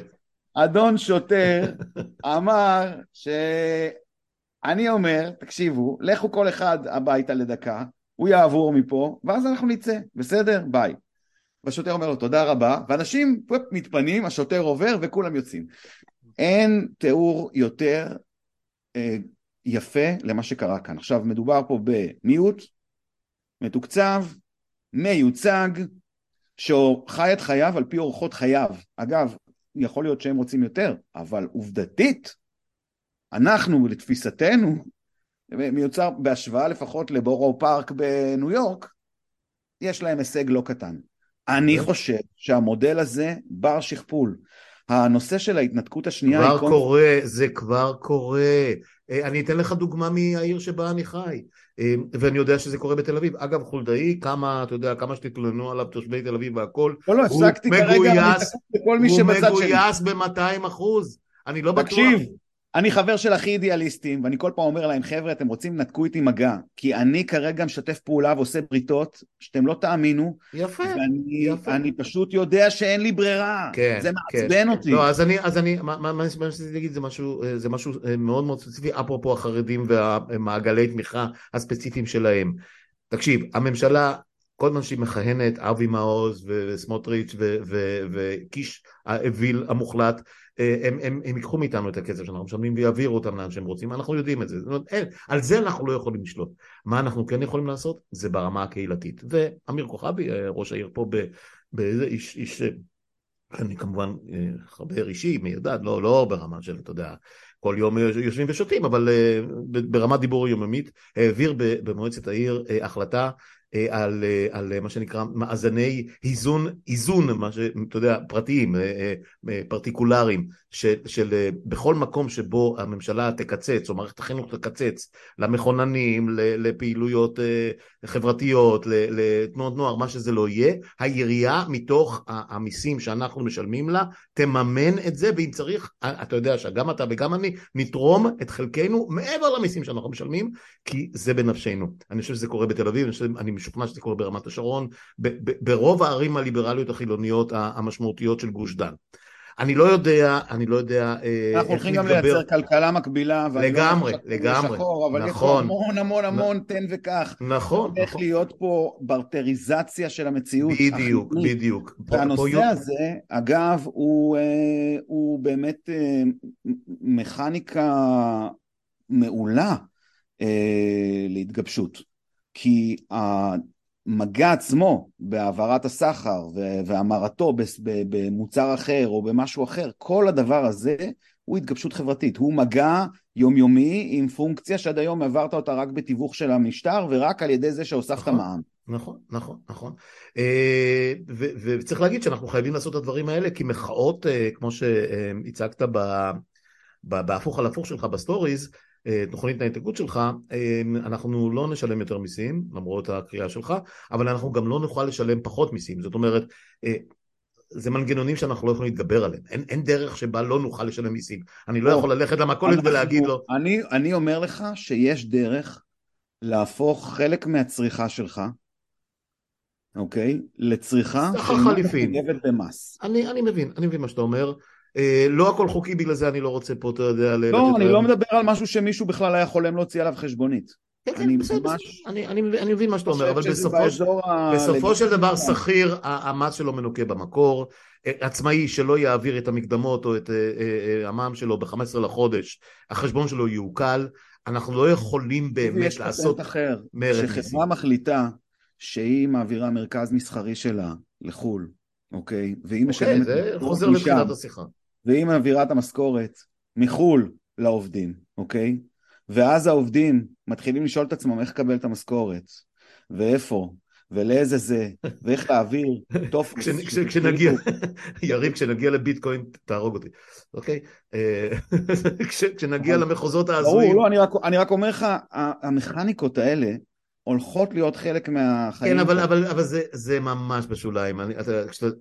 אדון שוטר אמר שאני אומר, תקשיבו, לכו כל אחד הביתה לדקה, הוא יעבור מפה, ואז אנחנו נצא, בסדר? ביי. והשוטר אומר לו תודה רבה, ואנשים פופ, מתפנים, השוטר עובר וכולם יוצאים. אין תיאור יותר אה, יפה למה שקרה כאן. עכשיו מדובר פה במיעוט, מתוקצב, מיוצג, שחי את חייו על פי אורחות חייו. אגב, יכול להיות שהם רוצים יותר, אבל עובדתית, אנחנו לתפיסתנו, מיוצר בהשוואה לפחות לבורו פארק בניו יורק, יש להם הישג לא קטן. אני אוקיי. חושב שהמודל הזה בר שכפול. הנושא של ההתנתקות השנייה... כבר קורה, זה כבר קורה. אה, אני אתן לך דוגמה מהעיר שבה אני חי, ואני יודע שזה קורה בתל אביב. אגב, חולדאי, כמה, אתה יודע, כמה שתתלוננו עליו תושבי תל אביב והכל, לא, לא, הפסקתי כרגע, הוא מגויס ב-200 אחוז. אני לא בטוח. תקשיב, אני חבר של הכי אידיאליסטים, ואני כל פעם אומר להם, חבר'ה, אתם רוצים, נתקו איתי מגע. כי אני כרגע משתף פעולה ועושה בריתות, שאתם לא תאמינו. יפה, ואני, יפה. אני פשוט יודע שאין לי ברירה. כן, זה מעצבן כן. אותי. לא, אז אני, אז אני, מה, מה, מה שרציתי להגיד זה משהו, זה משהו אה, מאוד מאוד ספציפי, אפרופו החרדים והמעגלי תמיכה הספציפיים שלהם. תקשיב, הממשלה כל זמן שהיא מכהנת, אבי מעוז וסמוטריץ' וקיש האוויל המוחלט, אה, הם, הם, הם ייקחו מאיתנו את הכסף שאנחנו משלמים ויעבירו אותם לאן שהם רוצים, אנחנו יודעים את זה, זאת אומרת, אין, על זה אנחנו לא יכולים לשלוט. מה אנחנו כן יכולים לעשות? זה ברמה הקהילתית. ואמיר כוכבי, אה, ראש העיר פה, באיזה איש, איש אני כמובן אה, חבר אישי, מי יודעת, לא, לא ברמה של, אתה יודע, כל יום יושבים ושותים, אבל ברמת דיבור יוממית, העביר במועצת העיר החלטה אה, על, אה, על מה שנקרא מאזני איזון, איזון, מה שאתה יודע, פרטיים, אה, פרטיקולריים, של, של בכל מקום שבו הממשלה תקצץ, או מערכת החינוך תקצץ, למכוננים, לפעילויות חברתיות, לתנועות נוער, מה שזה לא יהיה, העירייה מתוך המיסים שאנחנו משלמים לה, תממן את זה, ואם צריך, אתה יודע שגם אתה וגם אני, נתרום את חלקנו מעבר למיסים שאנחנו משלמים, כי זה בנפשנו. אני חושב שזה קורה בתל אביב, אני, חושב, אני משוכנע שזה קורה ברמת השרון, ברוב הערים הליברליות החילוניות המשמעותיות של גוש דן. אני לא יודע, אני לא יודע אה, אנחנו הולכים גם לייצר כלכלה מקבילה. לא לגמרי, לגמרי. שחור, אבל נכון. יש פה המון המון המון נ... תן וקח. נכון. הולך נכון. להיות פה ברטריזציה של המציאות. בדיוק. בדיוק. והנושא. הזה, אגב, הוא, אה, הוא באמת אה, מכניקה מעולה להתגבשות. כי המגע עצמו בהעברת הסחר והמרתו במוצר אחר או במשהו אחר, כל הדבר הזה הוא התגבשות חברתית, הוא מגע יומיומי עם פונקציה שעד היום העברת אותה רק בתיווך של המשטר ורק על ידי זה שהוספת נכון, מע"מ. נכון, נכון, נכון. אה, וצריך להגיד שאנחנו חייבים לעשות את הדברים האלה כי מחאות, אה, כמו שהצגת בהפוך על הפוך שלך ב stories, אה, תוכנית ההתנגדות שלך, אנחנו לא נשלם יותר מיסים, למרות הקריאה שלך, אבל אנחנו גם לא נוכל לשלם פחות מיסים. זאת אומרת, זה מנגנונים שאנחנו לא יכולים להתגבר עליהם. אין, אין דרך שבה לא נוכל לשלם מיסים. אני לא, לא יכול ללכת למכולת ולהגיד לו... אני, אני אומר לך שיש דרך להפוך חלק מהצריכה שלך, אוקיי? לצריכה שמחויבת במס. אני, אני מבין, אני מבין מה שאתה אומר. אה, לא הכל חוקי, בגלל זה אני לא רוצה פה, אתה יודע... לא, אני לא מדבר על משהו שמישהו בכלל היה חולם להוציא עליו חשבונית. כן, כן, בסדר, ממש... אני, אני, אני מבין מה שאתה אומר, אבל בסופו, של דבר שכיר, המס שלו מנוקה במקור, אה, עצמאי שלא יעביר את המקדמות או את אה, המע"מ שלו ב-15 לחודש, החשבון שלו יעוקל, אנחנו לא יכולים באמת לעשות אחר, מרד שחברה מחליטה שהיא מעבירה מרכז מסחרי שלה לחו"ל, אוקיי? והיא אוקיי, משלמת... אוקיי, זה חוזר לתחילת השיחה. והיא מעבירה את המשכורת מחו"ל לעובדים, אוקיי? ואז העובדים מתחילים לשאול את עצמם איך לקבל את המשכורת, ואיפה, ולאיזה זה, ואיך להעביר טוב. כשנגיע, יריב, כשנגיע לביטקוין, תהרוג אותי, אוקיי? אה, כשנגיע למחוזות ההזויים. ברור, לא, אני רק אומר לך, המכניקות האלה, הולכות להיות חלק מהחיים. כן, אבל, אבל, אבל זה, זה ממש בשוליים. אני, אתה, כשאתה,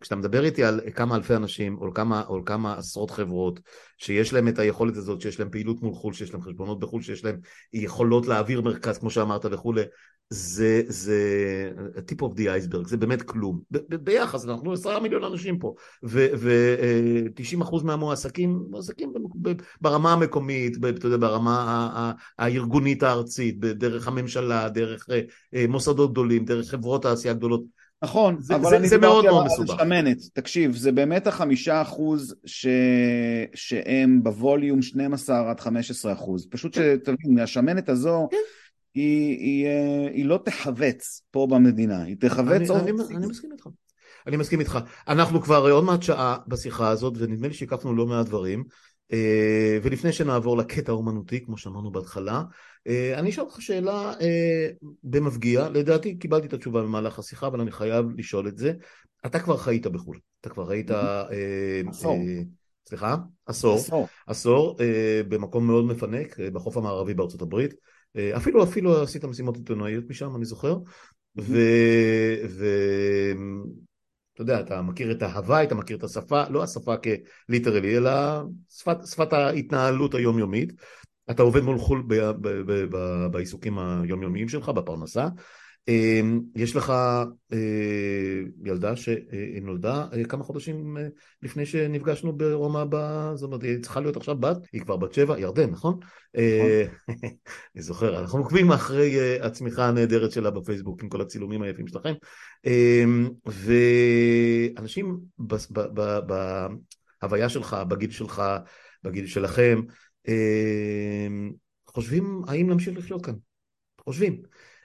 כשאתה מדבר איתי על כמה אלפי אנשים, או כמה, או כמה עשרות חברות, שיש להם את היכולת הזאת, שיש להם פעילות מול חו"ל, שיש להם חשבונות בחו"ל, שיש להם יכולות להעביר מרכז, כמו שאמרת וכולי, זה, זה טיפ אוף די אייסברג, זה באמת כלום. ב- ב- ביחס, אנחנו עשרה מיליון אנשים פה, ו-90% ו- מהמועסקים מועסקים ברמה המקומית, אתה יודע, ברמה הארגונית הארצית, דרך הממשלה, דרך אה, מוסדות גדולים, דרך חברות העשייה הגדולות. נכון, זה, אבל זה, אני זה מאוד מאוד מסובך. שמנת, תקשיב, זה באמת החמישה אחוז ש... שהם בווליום 12 עד 15 אחוז. פשוט כן. שתבין, השמנת הזו... כן. היא, היא, אה, היא לא תחווץ פה במדינה, היא תחווץ... אני, אני, אני מסכים איתך. אני מסכים איתך. אנחנו כבר עוד מעט שעה בשיחה הזאת, ונדמה לי שהקפנו לא מעט דברים. אה, ולפני שנעבור לקטע האומנותי, כמו שאמרנו בהתחלה, אה, אני אשאל אותך שאלה במפגיע, לדעתי קיבלתי את התשובה במהלך השיחה, אבל אני חייב לשאול את זה. אתה כבר חיית בחו"ל, אתה כבר היית... עשור. סליחה? עשור. עשור. עשור, במקום מאוד מפנק, בחוף המערבי בארצות הברית. אה, אפילו אפילו עשית משימות עיתונאיות משם, אני זוכר, ואתה יודע, אתה מכיר את ההוואי, אתה מכיר את השפה, לא השפה כליטרלי, אלא שפת, שפת ההתנהלות היומיומית. אתה עובד מול חו"ל בעיסוקים היומיומיים שלך, בפרנסה, יש לך אה, ילדה שנולדה אה, כמה חודשים אה, לפני שנפגשנו ברומא, זאת אומרת היא צריכה להיות עכשיו בת, היא כבר בת שבע, ירדן, נכון? נכון. אני זוכר, אנחנו עוקבים אחרי הצמיחה הנהדרת שלה בפייסבוק עם כל הצילומים היפים שלכם אמ, ואנשים בהוויה שלך, בגיל שלך, בגיל שלכם אמ, חושבים האם להמשיך לחיות כאן, חושבים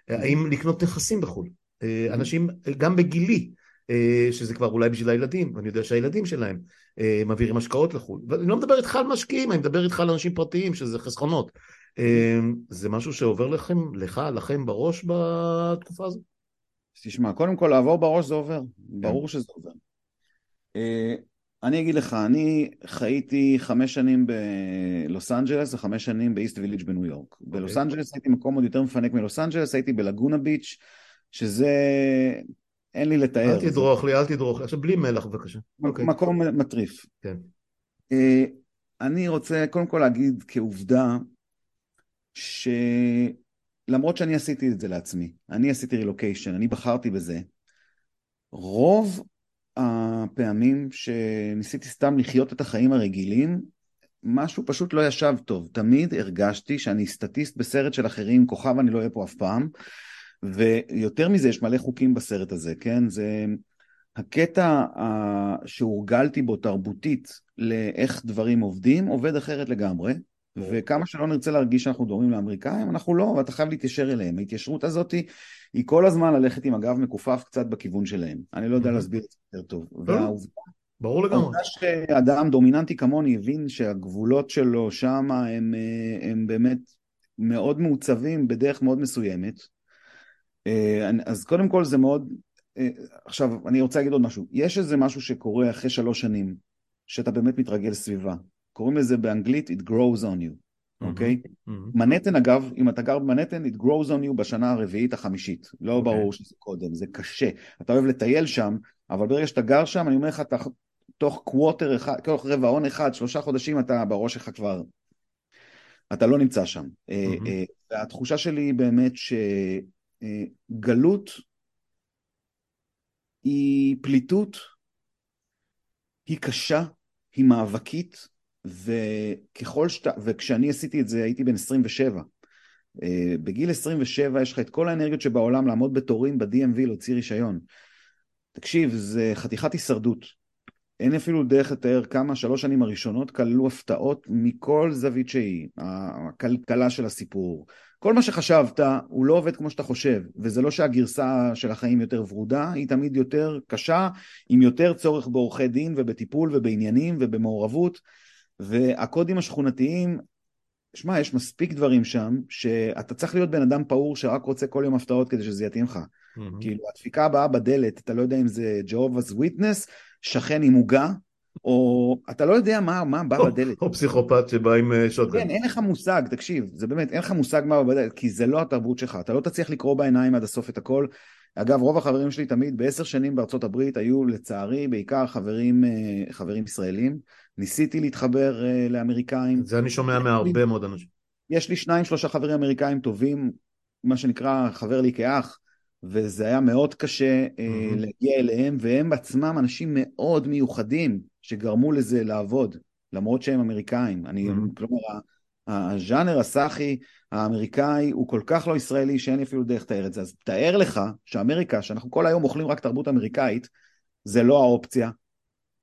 האם לקנות נכסים בחו"ל. אה, אנשים, גם בגילי, אה, שזה כבר אולי בשביל הילדים, ואני יודע שהילדים שלהם אה, מעבירים השקעות לחו"ל. ואני לא מדבר איתך על משקיעים, אני מדבר איתך על אנשים פרטיים, שזה חסכונות. זה משהו שעובר לכם, לך, לכם בראש בתקופה הזאת? תשמע, קודם כל לעבור בראש זה עובר, ברור שזה עובר. אני אגיד לך, אני חייתי חמש שנים בלוס אנג'לס וחמש שנים באיסט ויליג' בניו יורק. Okay. בלוס אנג'לס הייתי מקום עוד יותר מפנק מלוס אנג'לס, הייתי בלגונה ביץ', שזה... אין לי לתאר. אל תדרוך לי, אל תדרוך לי. עכשיו בלי מלח בבקשה. Okay. אוקיי. מקום מטריף. כן. Uh, אני רוצה קודם כל להגיד כעובדה, שלמרות שאני עשיתי את זה לעצמי, אני עשיתי רילוקיישן, אני בחרתי בזה, רוב הפעמים שניסיתי סתם לחיות את החיים הרגילים, משהו פשוט לא ישב טוב. תמיד הרגשתי שאני סטטיסט בסרט של אחרים, כוכב אני לא אהיה פה אף פעם, ויותר מזה, יש מלא חוקים בסרט הזה, כן? זה הקטע שהורגלתי בו תרבותית לאיך דברים עובדים, עובד אחרת לגמרי, וכמה שלא נרצה להרגיש שאנחנו דומים לאמריקאים, אנחנו לא, ואתה חייב להתיישר אליהם. ההתיישרות הזאת היא כל הזמן ללכת עם הגב מכופף קצת בכיוון שלהם. אני לא יודע להסביר את זה יותר טוב. והעובדה, ברור לגמרי. העובדה שאדם דומיננטי כמוני הבין שהגבולות שלו שם הם, אה, הם באמת מאוד מעוצבים בדרך מאוד מסוימת. אה, אז קודם כל זה מאוד... אה, עכשיו, אני רוצה להגיד עוד משהו. יש איזה משהו שקורה אחרי שלוש שנים, שאתה באמת מתרגל סביבה. קוראים לזה באנגלית It grows on you, אוקיי? Okay? Mm-hmm. מנהטן אגב, אם אתה גר במנהטן, It grows on you בשנה הרביעית החמישית. לא okay. אוקיי. ברור שזה קודם, זה קשה. אתה אוהב לטייל שם, אבל ברגע שאתה גר שם, אני אומר לך, אתה, תוך קווטר אחד, תוך רבעון אחד, שלושה חודשים, אתה בראש שלך כבר... אתה לא נמצא שם. Mm-hmm. והתחושה שלי היא באמת שגלות היא פליטות, היא קשה, היא מאבקית, וככל שאתה, וכשאני עשיתי את זה הייתי בן 27. אה, בגיל 27 יש לך את כל האנרגיות שבעולם לעמוד בתורים ב-DMV להוציא רישיון. תקשיב, זה חתיכת הישרדות. אין אפילו דרך לתאר כמה שלוש שנים הראשונות כללו הפתעות מכל זווית שהיא. הכלכלה של הסיפור, כל מה שחשבת הוא לא עובד כמו שאתה חושב, וזה לא שהגרסה של החיים יותר ורודה, היא תמיד יותר קשה, עם יותר צורך בעורכי דין ובטיפול ובעניינים ובמעורבות, והקודים השכונתיים, שמע, יש מספיק דברים שם, שאתה צריך להיות בן אדם פעור שרק רוצה כל יום הפתעות כדי שזה יתאים לך. Mm-hmm. כאילו, הדפיקה הבאה בדלת, אתה לא יודע אם זה Jehovah's Witness, שכן עם עוגה, או אתה לא יודע מה, מה בא או, בדלת. או פסיכופת שבא עם אה, שוטגן. כן, אין לך מושג, תקשיב, זה באמת, אין לך מושג מה בא בדלת, כי זה לא התרבות שלך, אתה לא תצליח לקרוא בעיניים עד הסוף את הכל. אגב, רוב החברים שלי תמיד בעשר שנים בארצות הברית היו לצערי בעיקר חברים, אה, חברים ישראלים. ניסיתי להתחבר אה, לאמריקאים. זה אני שומע מהרבה מאוד אנשים. יש לי שניים שלושה חברים אמריקאים טובים, מה שנקרא חבר לי כאח. וזה היה מאוד קשה mm-hmm. להגיע אליהם, והם עצמם אנשים מאוד מיוחדים שגרמו לזה לעבוד, למרות שהם אמריקאים. אני, mm-hmm. כלומר, הז'אנר הסאחי האמריקאי הוא כל כך לא ישראלי שאין לי אפילו דרך לתאר את זה. אז תאר לך שאמריקה, שאנחנו כל היום אוכלים רק תרבות אמריקאית, זה לא האופציה,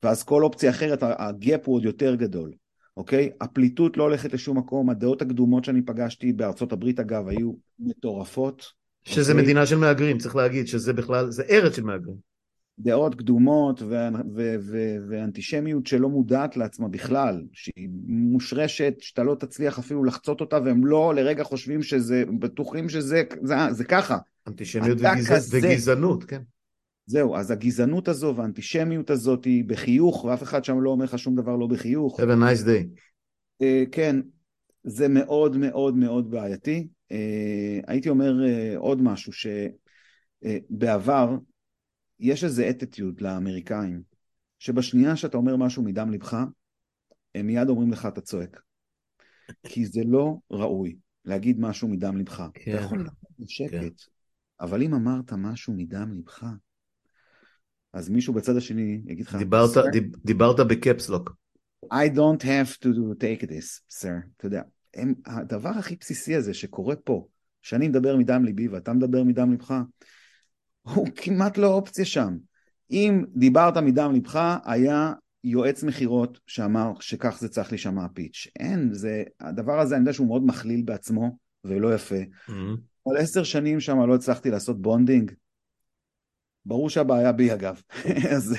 ואז כל אופציה אחרת, הגאפ הוא עוד יותר גדול, אוקיי? הפליטות לא הולכת לשום מקום, הדעות הקדומות שאני פגשתי בארצות הברית אגב היו מטורפות. שזה. אוקיי. מדינה של מהגרים, צריך להגיד שזה בכלל, זה ארץ של מהגרים. דעות קדומות ואנטישמיות שלא מודעת לעצמה בכלל, שהיא מושרשת, שאתה לא תצליח אפילו לחצות אותה, והם לא לרגע חושבים שזה, בטוחים שזה זה, זה ככה. אנטישמיות וגז... כזה. וגזענות, כן. זהו, אז הגזענות הזו והאנטישמיות הזאת היא בחיוך, ואף אחד שם לא אומר לך שום דבר לא בחיוך. Have a nice day. Uh, כן, זה מאוד מאוד מאוד בעייתי. אה, הייתי אומר אה, עוד משהו, שבעבר יש איזה אטיטיוד לאמריקאים, שבשנייה שאתה אומר משהו מדם לבך, הם מיד אומרים לך אתה צועק. כי זה לא ראוי להגיד משהו מדם לבך. כן. אתה יכול לדבר בשקט, כן. אבל אם אמרת משהו מדם לבך, אז מישהו בצד השני יגיד לך... דיברת, דיברת בקפסלוק. I don't have to take this, sir. אתה יודע. הם, הדבר הכי בסיסי הזה שקורה פה, שאני מדבר מדם ליבי ואתה מדבר מדם לבך, הוא כמעט לא אופציה שם. אם דיברת מדם לבך, היה יועץ מכירות שאמר שכך זה צריך להישמע ה pitch. אין, זה, הדבר הזה, אני יודע שהוא מאוד מכליל בעצמו, ולא יפה. Mm-hmm. אבל עשר שנים שם לא הצלחתי לעשות bonding, ברור שהבעיה בי אגב. אז,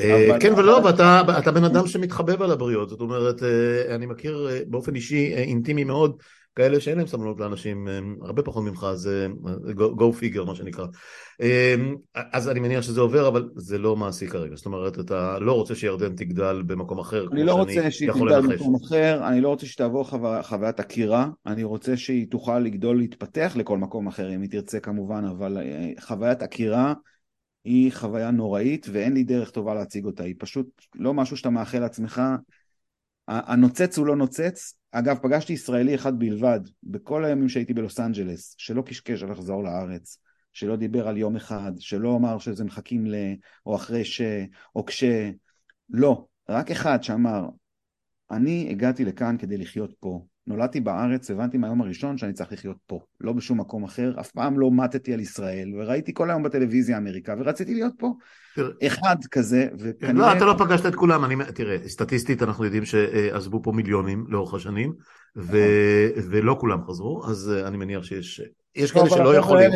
אה, אבל... כן ולא, ואתה בן אדם שמתחבב על הבריות, זאת אומרת, אה, אני מכיר אה, באופן אישי אינטימי מאוד כאלה שאין להם סבלנות לאנשים הרבה פחות ממך, זה go figure מה שנקרא. אז אני מניח שזה עובר, אבל זה לא מעשי כרגע, זאת אומרת, אתה לא רוצה שירדן תגדל במקום אחר, אני לא רוצה שהיא תגדל במקום אחר, אני לא רוצה שתעבור חו... חוויית עקירה, אני רוצה שהיא תוכל לגדול, להתפתח לכל מקום אחר, אם היא תרצה כמובן, אבל חוויית עקירה היא חוויה נוראית ואין לי דרך טובה להציג אותה, היא פשוט לא משהו שאתה מאחל לעצמך. הנוצץ הוא לא נוצץ, אגב פגשתי ישראלי אחד בלבד בכל הימים שהייתי בלוס אנג'לס, שלא קשקש על לחזור לארץ, שלא דיבר על יום אחד, שלא אמר שזה מחכים ל... או אחרי ש... או כש... לא, רק אחד שאמר, אני הגעתי לכאן כדי לחיות פה, נולדתי בארץ, הבנתי מהיום הראשון שאני צריך לחיות פה, לא בשום מקום אחר, אף פעם לא מתתי על ישראל, וראיתי כל היום בטלוויזיה אמריקה, ורציתי להיות פה. אחד כזה, וכנראה... לא, אתה לא פגשת את כולם, אני, תראה, סטטיסטית אנחנו יודעים שעזבו פה מיליונים לאורך השנים, ו... ולא כולם חזרו, אז אני מניח שיש יש כאלה שלא יכולים.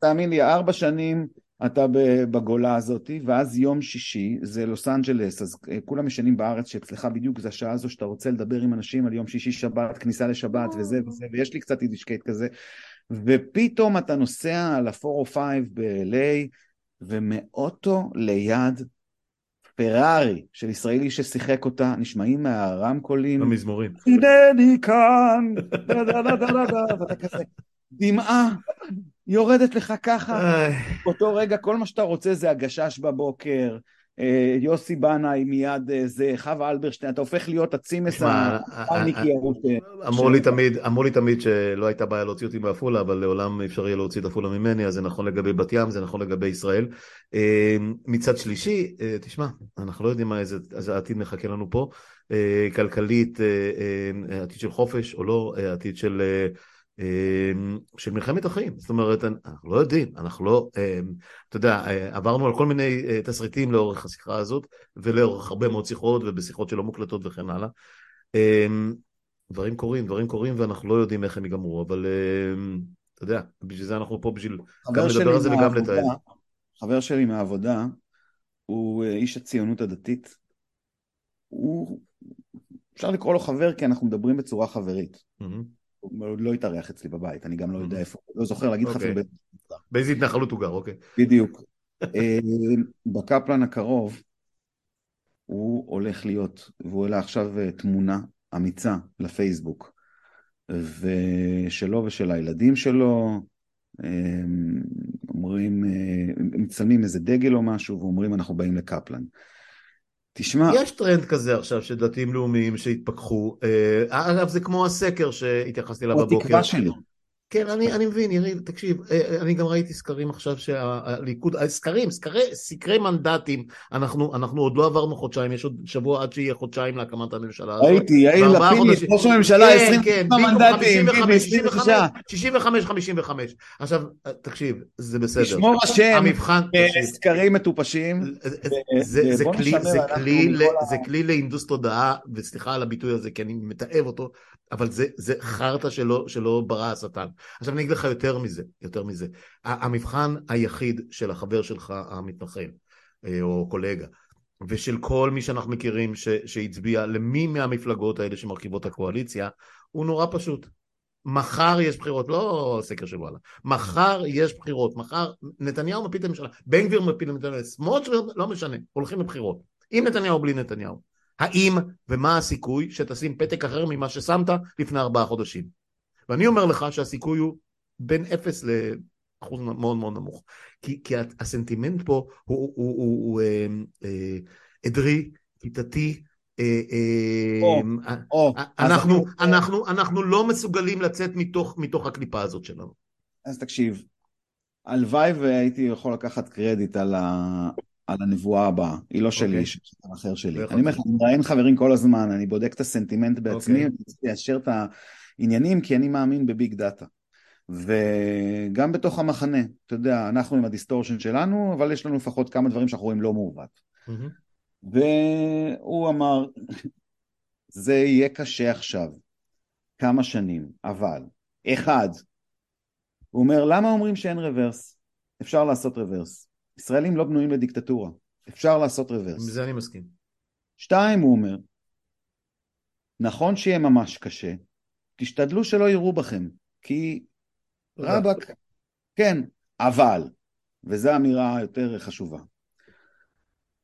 תאמין לי, ארבע שנים אתה בגולה הזאת, ואז יום שישי זה לוס אנג'לס, אז אה, כולם ישנים בארץ שאצלך בדיוק זה השעה הזו שאתה רוצה לדבר עם אנשים על יום שישי שבת, כניסה לשבת וזה וזה, ויש לי קצת אידישקייט כזה, ופתאום אתה נוסע על ה-405 ב-LA, ומאוטו ליד פרארי של ישראלי ששיחק אותה, נשמעים מהרמקולים. המזמורים. הנני כאן, ואתה כזה, דמעה יורדת לך ככה, באותו רגע כל מה שאתה רוצה זה הגשש בבוקר, אה, יוסי בנאי מיד אה, זה, חווה אלברשטיין, אתה הופך להיות הצימס אמרו לי תמיד, אמרו לי תמיד שלא הייתה בעיה להוציא אותי מעפולה, אבל לעולם אפשר יהיה להוציא את עפולה ממני, אז זה נכון לגבי בת ים, זה נכון לגבי ישראל. אה, מצד שלישי, תשמע, אנחנו לא יודעים מה איזה עתיד מחכה לנו פה, כלכלית, עתיד של חופש או לא, עתיד של... אמ, של מלחמת החיים, זאת אומרת, אנחנו לא יודעים, אנחנו לא, אמ, אתה יודע, אה, עברנו על כל מיני אה, תסריטים לאורך השיחה הזאת, ולאורך הרבה מאוד שיחות, ובשיחות שלא מוקלטות וכן הלאה. אמ, דברים קורים, דברים קורים, ואנחנו לא יודעים איך הם ייגמרו, אבל אתה יודע, בשביל זה אנחנו פה, בשביל גם לדבר על זה וגם לתאר. חבר שלי מהעבודה, הוא אה, איש הציונות הדתית. הוא, אפשר לקרוא לו חבר כי אנחנו מדברים בצורה חברית. Mm-hmm. הוא לא התארח אצלי בבית, אני גם לא יודע איפה, לא זוכר להגיד לך אפילו באיזה... התנחלות הוא גר, אוקיי. בדיוק. אה, בקפלן הקרוב הוא הולך להיות, והוא העלה עכשיו אה, תמונה אמיצה לפייסבוק, ושלו ושל הילדים שלו, אה, אומרים, מצלמים איזה דגל או משהו, ואומרים אנחנו באים לקפלן. תשמע... יש טרנד כזה עכשיו של דתיים לאומיים שהתפכחו. אה, אגב, זה כמו הסקר שהתייחסתי אליו בבוקר. התקווה שלי. כן, אני, אני מבין, יריב, תקשיב, אה, אה, אני גם ראיתי סקרים עכשיו שהליכוד, סקרים, סקרי, סקרי מנדטים, אנחנו, אנחנו עוד לא עברנו חודשיים, יש עוד שבוע עד שיהיה חודשיים להקמת הממשלה הזאת. ראיתי, יאיר לפיד, ראש הממשלה, 20 כן, כן, מנדטים, 65, 55. עכשיו, תקשיב, זה בסדר. לשמור השם, סקרים מטופשים. זה כלי להנדוס תודעה, וסליחה על הביטוי הזה, כי אני מתעב אותו, אבל זה חרטא שלא ברא השטן. עכשיו אני אגיד לך יותר מזה, יותר מזה. המבחן היחיד של החבר שלך המתנחל, אה, או קולגה, ושל כל מי שאנחנו מכירים ש, שהצביע למי מהמפלגות האלה שמרכיבות הקואליציה, הוא נורא פשוט. מחר יש בחירות, לא סקר של וואלה, מחר יש בחירות, מחר נתניהו מפיל את הממשלה, בן גביר מפיל את הממשלה, סמוטריץ' לא משנה, הולכים לבחירות, עם נתניהו בלי נתניהו. האם ומה הסיכוי שתשים פתק אחר ממה ששמת לפני ארבעה חודשים? ואני אומר לך שהסיכוי הוא בין אפס לאחוז מאוד מאוד נמוך. כי, כי הסנטימנט פה הוא, הוא, הוא, הוא אה, אה, עדרי, כיתתי, אה, אה, או, אה, אנחנו, אנחנו, אנחנו, אנחנו לא מסוגלים לצאת מתוך, מתוך הקליפה הזאת שלנו. אז תקשיב, הלוואי והייתי יכול לקחת קרדיט על, ה, על הנבואה הבאה, היא לא שלי, היא של אח שלי. אני אומר לך, אני מראיין חברים כל הזמן, אני בודק את הסנטימנט בעצמי, אני צריך ליישר את העניינים, כי אני מאמין ב big data. וגם בתוך המחנה, אתה יודע, אנחנו עם ה distortion שלנו, אבל יש לנו לפחות כמה דברים שאנחנו רואים לא מעוות. והוא אמר, זה יהיה קשה עכשיו, כמה שנים, אבל, אחד, הוא אומר, למה אומרים שאין רוורס? אפשר לעשות רוורס. ישראלים לא בנויים לדיקטטורה, אפשר לעשות רוורס. בזה אני מסכים. שתיים, הוא אומר, נכון שיהיה ממש קשה, תשתדלו שלא יראו בכם, כי רבאק, כן, אבל, וזו אמירה יותר חשובה,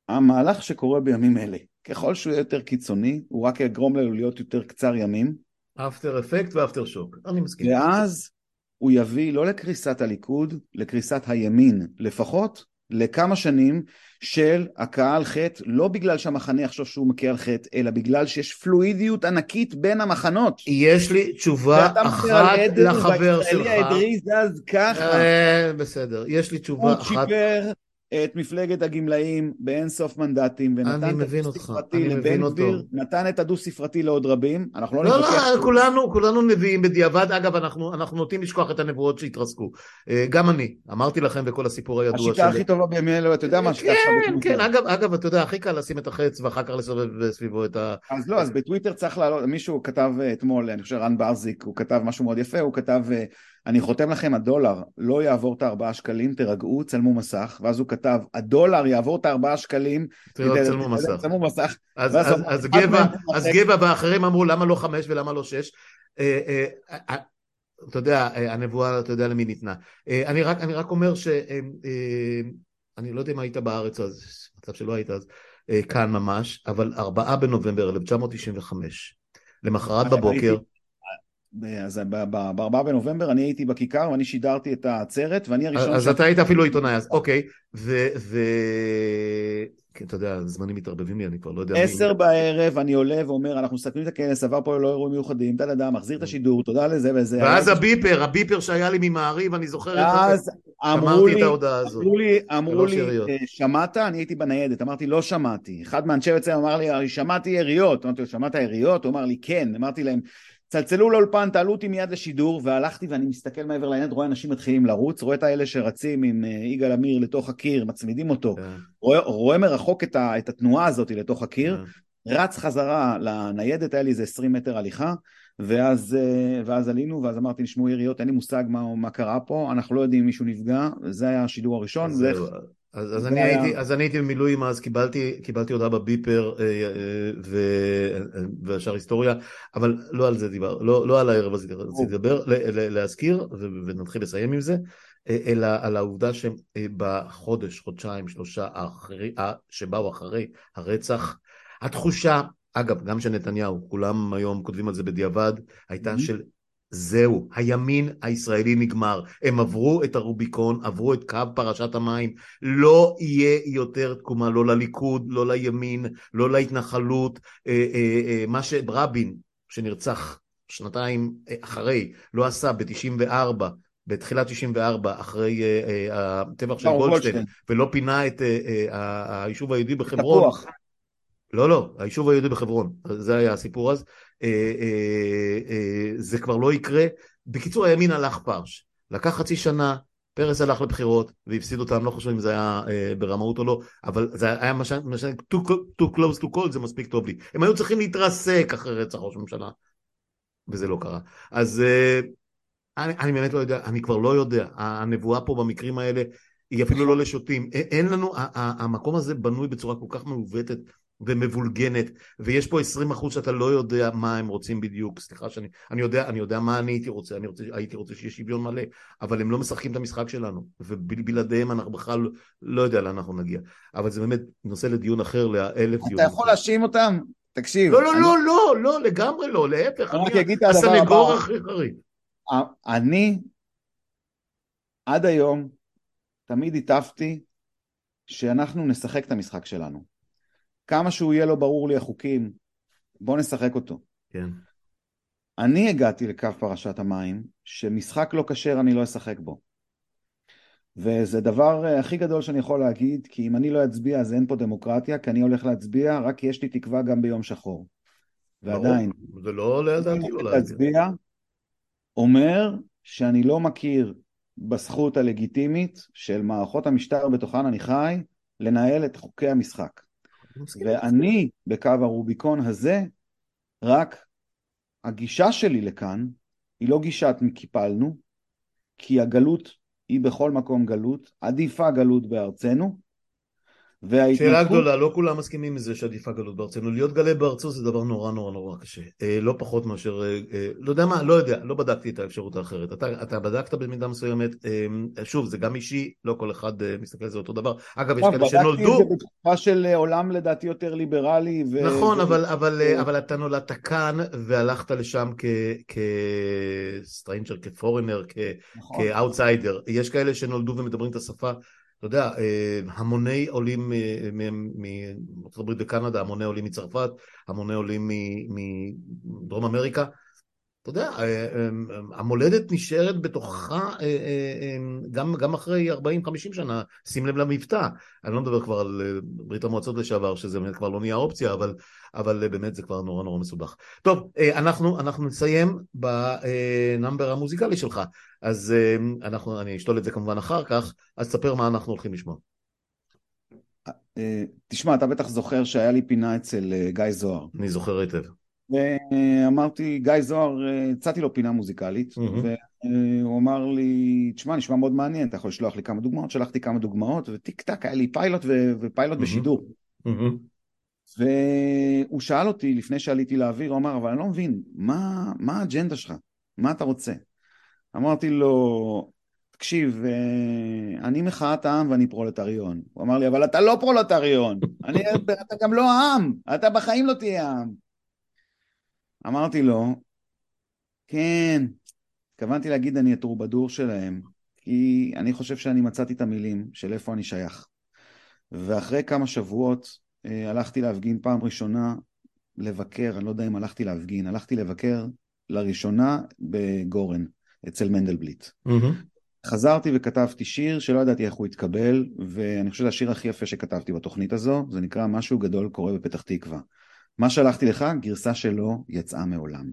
המהלך שקורה בימים אלה, ככל שהוא יהיה יותר קיצוני, הוא רק יגרום לנו להיות יותר קצר ימים. אפטר אפקט ואפטר שוק, אני מסכים. ואז הוא יביא לא לקריסת הליכוד, לקריסת הימין לפחות, לכמה שנים של הכאה על חטא, לא בגלל שהמחנה יחשוב שהוא מכה על חטא, אלא בגלל שיש פלואידיות ענקית בין המחנות. יש לי תשובה אחת לחבר שלך. והישראלי העברי זז ככה. אה, בסדר, יש לי תשובה אחת. הוא שיפר את מפלגת הגמלאים באין סוף מנדטים, ונתן את הדו-ספרתי לבן גביר, נתן את הדו-ספרתי לעוד רבים, אנחנו לא לא, לא, כולנו, כולנו נביאים בדיעבד, אגב, אנחנו, אנחנו נוטים לשכוח את הנבואות שהתרסקו. אה, גם אני, אמרתי לכם בכל הסיפור הידוע שלי. השיטה הכי טובה בימים אלו, אתה יודע מה השיטה כן, כן, אגב, אגב, אתה יודע, הכי קל לשים את החץ ואחר כך לסובב סביבו את ה... אז לא, אז בטוויטר צריך לעלות, מישהו כתב אה, אתמול, אני חושב רן ברזיק, הוא כתב משהו מאוד יפה, הוא כתב אני חותם לכם, הדולר לא יעבור את הארבעה שקלים, תרגעו, צלמו מסך, ואז הוא כתב, הדולר יעבור את הארבעה שקלים, צלמו מסך. צלמו מסך. אז גבע ואחרים אמרו, למה לא חמש ולמה לא שש? אה, אה, אה, אתה יודע, הנבואה, אתה יודע למי ניתנה. אני רק, אני רק אומר ש... אני לא יודע אם היית בארץ אז, מצב שלא היית אז, כאן ממש, אבל ארבעה בנובמבר 1995, למחרת בבוקר, אז ב-4 בנובמבר אני הייתי בכיכר ואני שידרתי את העצרת ואני הראשון... אז אתה היית אפילו עיתונאי, אז אוקיי, ו... כן, אתה יודע, זמנים מתערבבים לי, אני כבר לא יודע... עשר בערב אני עולה ואומר, אנחנו מסתכלים את הכנס, עבר פה לא אירועים מיוחדים, דה דה דה, מחזיר את השידור, תודה לזה וזה. ואז הביפר, הביפר שהיה לי ממעריב, אני זוכר את זה. אז אמרו לי, אמרו לי, אמרו לי, אה, שמעת? אני הייתי בניידת, אמרתי, לא שמעתי. אחד מאנשי בצלם אמר לי, שמעתי יריות. אמרתי לו, שמעת יריות? הוא אמר לי, כן. אמרתי להם, צלצלו לאולפן, תעלו אותי מיד לשידור, והלכתי ואני מסתכל מעבר לעניין, רואה אנשים מתחילים לרוץ, רואה את האלה שרצים עם אה, יגאל עמיר לתוך הקיר, מצמידים אותו. כן. רואה, רואה מרחוק את, ה, את התנועה הזאת לתוך הקיר. כן. רץ חזרה לניידת, היה לי איזה 20 מטר הליכה, ואז, אה, ואז עלינו, ואז אמרתי, נשמעו יריות, אין לי מושג מה, מה קרה פה, אנחנו לא יודעים אם מישהו נפגע, זה היה השידור הראשון. זה... אז, אז, אני היה... הייתי, אז אני הייתי במילואים אז, קיבלתי, קיבלתי הודעה בביפר אה, אה, ו, והשאר היסטוריה, אבל לא על זה דיבר, לא, לא על הערב הזה רציתי לדבר, להזכיר ונתחיל לסיים עם זה, אה, אלא על העובדה שבחודש, חודשיים, שלושה אחרי, שבאו אחרי הרצח, התחושה, אגב, גם של נתניהו, כולם היום כותבים על זה בדיעבד, הייתה mm-hmm. של זהו, הימין הישראלי נגמר. הם עברו את הרוביקון, עברו את קו פרשת המים. לא יהיה יותר תקומה, לא לליכוד, לא לימין, לא להתנחלות. אה, אה, אה, מה שרבין, שנרצח שנתיים אחרי, לא עשה ב-94, בתחילת 94, אחרי הטבח של גולדשטיין, ולא פינה את היישוב היהודי בחברון. לא, לא, היישוב היהודי בחברון, זה היה הסיפור אז. אה, אה, אה, זה כבר לא יקרה. בקיצור, הימין הלך פרש. לקח חצי שנה, פרס הלך לבחירות והפסיד אותם, לא חושב אם זה היה ברמאות או לא, אבל זה היה מה ש... too close to call, זה מספיק טוב לי. הם היו צריכים להתרסק אחרי רצח ראש הממשלה, וזה לא קרה. אז אני, אני באמת לא יודע, אני כבר לא יודע. הנבואה פה במקרים האלה היא אפילו לא לשוטים. אין לנו, המקום הזה בנוי בצורה כל כך מעוותת. ומבולגנת, ויש פה 20 אחוז שאתה לא יודע מה הם רוצים בדיוק, סליחה שאני, אני יודע, אני יודע מה אני הייתי רוצה, אני רוצה, הייתי רוצה שיהיה שוויון מלא, אבל הם לא משחקים את המשחק שלנו, ובלעדיהם אנחנו בכלל לא יודע לאן אנחנו נגיע, אבל זה באמת נושא לדיון אחר, לאלף דיון. אתה יכול להאשים אותם? תקשיב. לא, לא, אני... לא, לא, לא, לגמרי לא, להפך, אני הסנגור הכי חריג. אני עד היום תמיד הטפתי שאנחנו נשחק את המשחק שלנו. כמה שהוא יהיה לו ברור לי החוקים, בוא נשחק אותו. כן. אני הגעתי לקו פרשת המים, שמשחק לא כשר אני לא אשחק בו. וזה דבר אה, הכי גדול שאני יכול להגיד, כי אם אני לא אצביע אז אין פה דמוקרטיה, כי אני הולך להצביע, רק יש לי תקווה גם ביום שחור. ועדיין. זה לא עולה על דעתי לא להצביע. אומר שאני לא מכיר בזכות הלגיטימית של מערכות המשטר בתוכן אני חי, לנהל את חוקי המשחק. ואני בקו הרוביקון הזה, רק הגישה שלי לכאן היא לא גישת מקיפלנו, כי הגלות היא בכל מקום גלות, עדיפה גלות בארצנו, וההתנתקות... שאלה גדולה, לא כולם מסכימים עם זה שעדיפה גלות בארצנו. להיות גלה בארצו זה דבר נורא נורא נורא קשה. אה, לא פחות מאשר, אה, אה, לא יודע מה, לא יודע, לא בדקתי את האפשרות האחרת. אתה, אתה בדקת במידה מסוימת, אה, שוב, זה גם אישי, לא כל אחד אה, מסתכל על זה אותו דבר. אגב, יש כאלה שנולדו... בדקתי את זה בתקופה של אה, עולם לדעתי יותר ליברלי. ו... נכון, ו... אבל, אבל, אה, אבל אתה נולדת כאן והלכת לשם כ stranger, כ foreigner, כאוטסיידר. נכון. יש כאלה שנולדו ומדברים את השפה. אתה יודע, אה, המוני עולים מארצות הברית וקנדה, המוני עולים מצרפת, המוני עולים מדרום אמריקה, אתה יודע, אה, אה, המולדת נשארת בתוכך אה, גם, גם אחרי 40-50 שנה, שים לב למבטא. אני לא מדבר כבר על ברית המועצות לשעבר, שזה באמת כבר לא נהיה אופציה, אבל, אבל באמת זה כבר נורא נורא מסובך. טוב, אנחנו, אנחנו נסיים בנאמבר המוזיקלי שלך, אז אנחנו, אני אשתול את זה כמובן אחר כך, אז תספר מה אנחנו הולכים לשמוע. תשמע, אתה בטח זוכר שהיה לי פינה אצל גיא זוהר. אני זוכר היטב. ואמרתי, גיא זוהר, הצעתי לו פינה מוזיקלית. והוא אמר לי, תשמע, נשמע מאוד מעניין, אתה יכול לשלוח לי כמה דוגמאות? שלחתי כמה דוגמאות, וטיק טק, היה לי פיילוט ופיילוט. בשידור. והוא שאל אותי, לפני שעליתי לאוויר, הוא אמר, אבל אני לא מבין, מה, מה האג'נדה שלך? מה אתה רוצה? אמרתי לו, תקשיב, אני מחאת העם ואני פרולטריון. הוא אמר לי, אבל אתה לא פרולטריון, אני, אתה גם לא העם, אתה בחיים לא תהיה העם. אמרתי לו, כן, התכוונתי להגיד אני הטרובדור שלהם, כי אני חושב שאני מצאתי את המילים של איפה אני שייך. ואחרי כמה שבועות אה, הלכתי להפגין פעם ראשונה לבקר, אני לא יודע אם הלכתי להפגין, הלכתי לבקר לראשונה בגורן, אצל מנדלבליט. Mm-hmm. חזרתי וכתבתי שיר שלא ידעתי איך הוא יתקבל, ואני חושב שזה השיר הכי יפה שכתבתי בתוכנית הזו, זה נקרא משהו גדול קורה בפתח תקווה. מה שלחתי לך, גרסה שלו יצאה מעולם.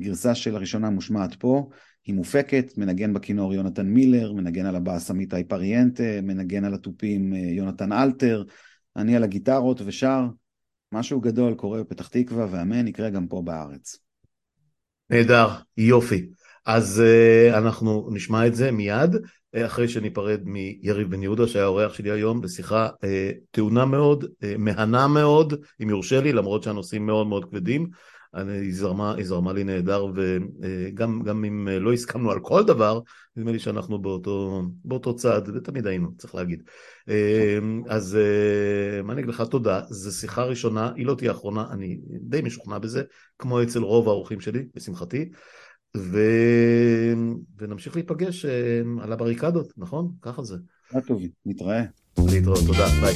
גרסה של הראשונה מושמעת פה, היא מופקת, מנגן בכינור יונתן מילר, מנגן על הבאס עמיתי פריאנטה, מנגן על התופים אה, יונתן אלתר, אני על הגיטרות ושר. משהו גדול קורה בפתח תקווה, ואמן יקרה גם פה בארץ. נהדר, יופי. אז uh, אנחנו נשמע את זה מיד. אחרי שניפרד מיריב בן יהודה שהיה אורח שלי היום בשיחה אה, טעונה מאוד, אה, מהנה מאוד, אם יורשה לי, למרות שהנושאים מאוד מאוד כבדים. היא זרמה, היא זרמה לי נהדר, וגם אה, אם לא הסכמנו על כל דבר, נדמה לי שאנחנו באותו, באותו צד, ותמיד היינו, צריך להגיד. אה, אז אה, מה אני אגיד לך, תודה. זו שיחה ראשונה, היא לא תהיה אחרונה, אני די משוכנע בזה, כמו אצל רוב האורחים שלי, לשמחתי. ו... ונמשיך להיפגש אה, על הבריקדות, נכון? ככה זה. היה טוב, נתראה. להתראות, תודה, ביי.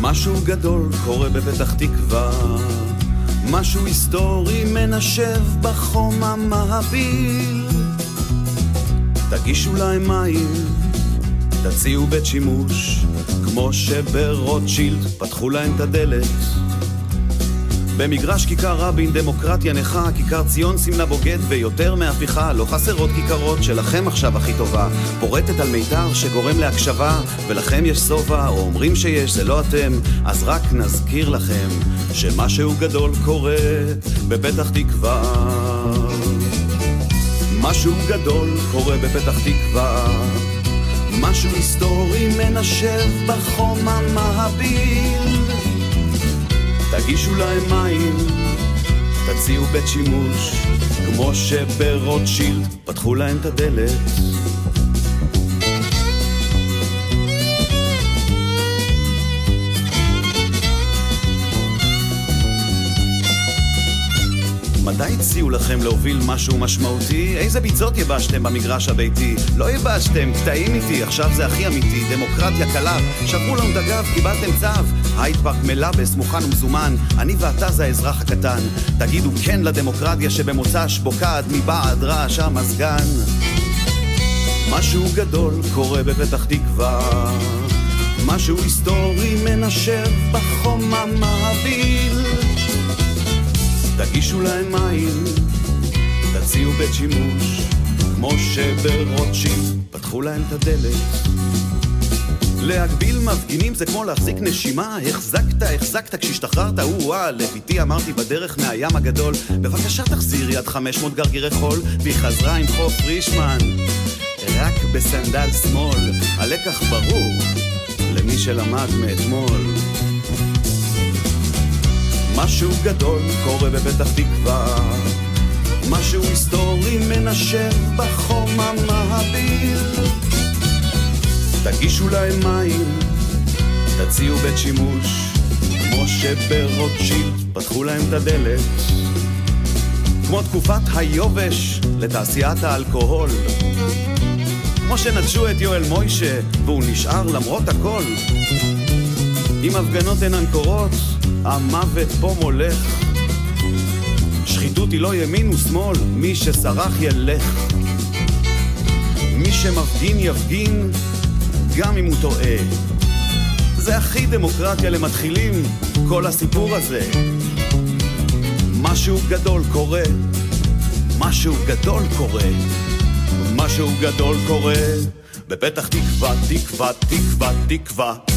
משהו גדול קורה בפתח תקווה, משהו היסטורי מנשב בחום המהביל. תגישו להם מים תציעו בית שימוש, כמו שברוטשילד פתחו להם את הדלת. במגרש כיכר רבין דמוקרטיה נכה, כיכר ציון סימנה בוגד ויותר מהפיכה, לא חסרות כיכרות שלכם עכשיו הכי טובה, פורטת על מיתר שגורם להקשבה, ולכם יש שובע, או אומרים שיש, זה לא אתם, אז רק נזכיר לכם שמשהו גדול קורה בפתח תקווה. משהו גדול קורה בפתח תקווה משהו היסטורי מנשב בחום המהביל. תגישו להם מים, תציעו בית שימוש כמו שברוטשילד פתחו להם את הדלת מתי הציעו לכם להוביל משהו משמעותי? איזה ביצות יבשתם במגרש הביתי? לא יבשתם, קטעים איתי, עכשיו זה הכי אמיתי, דמוקרטיה קלה. שברו לנו את הגב, קיבלתם צו. הייד פארק מלאבס, מוכן ומזומן, אני ואתה זה האזרח הקטן. תגידו כן לדמוקרטיה שבמוצ"ש בוקעת מבעד רעש המזגן. משהו גדול קורה בפתח תקווה, משהו היסטורי מנשב בחום המהביל. תגישו להם מים, תציעו בית שימוש, כמו שברוטשילד פתחו להם את הדלת. להגביל מפגינים זה כמו להחזיק נשימה, החזקת, החזקת כשהשתחררת, או-אה, לביתי אמרתי בדרך מהים הגדול, בבקשה תחזירי עד 500 גרגירי חול, והיא חזרה עם חוף פרישמן, רק בסנדל שמאל, הלקח ברור למי שלמד מאתמול. משהו גדול קורה בפתח תקווה. משהו היסטורי מנשב בחום המהביר תגישו להם מים, תציעו בית שימוש. כמו שברוטשילד פתחו להם את הדלת. כמו תקופת היובש לתעשיית האלכוהול. כמו שנטשו את יואל מוישה, והוא נשאר למרות הכל. אם הפגנות אינן קורות, המוות פה מולך. שחיתות היא לא ימין ושמאל, מי שסרח ילך. מי שמפגין יפגין, גם אם הוא טועה. זה הכי דמוקרטיה למתחילים, כל הסיפור הזה. משהו גדול קורה, משהו גדול קורה, משהו גדול קורה. בפתח תקווה, תקווה, תקווה, תקווה.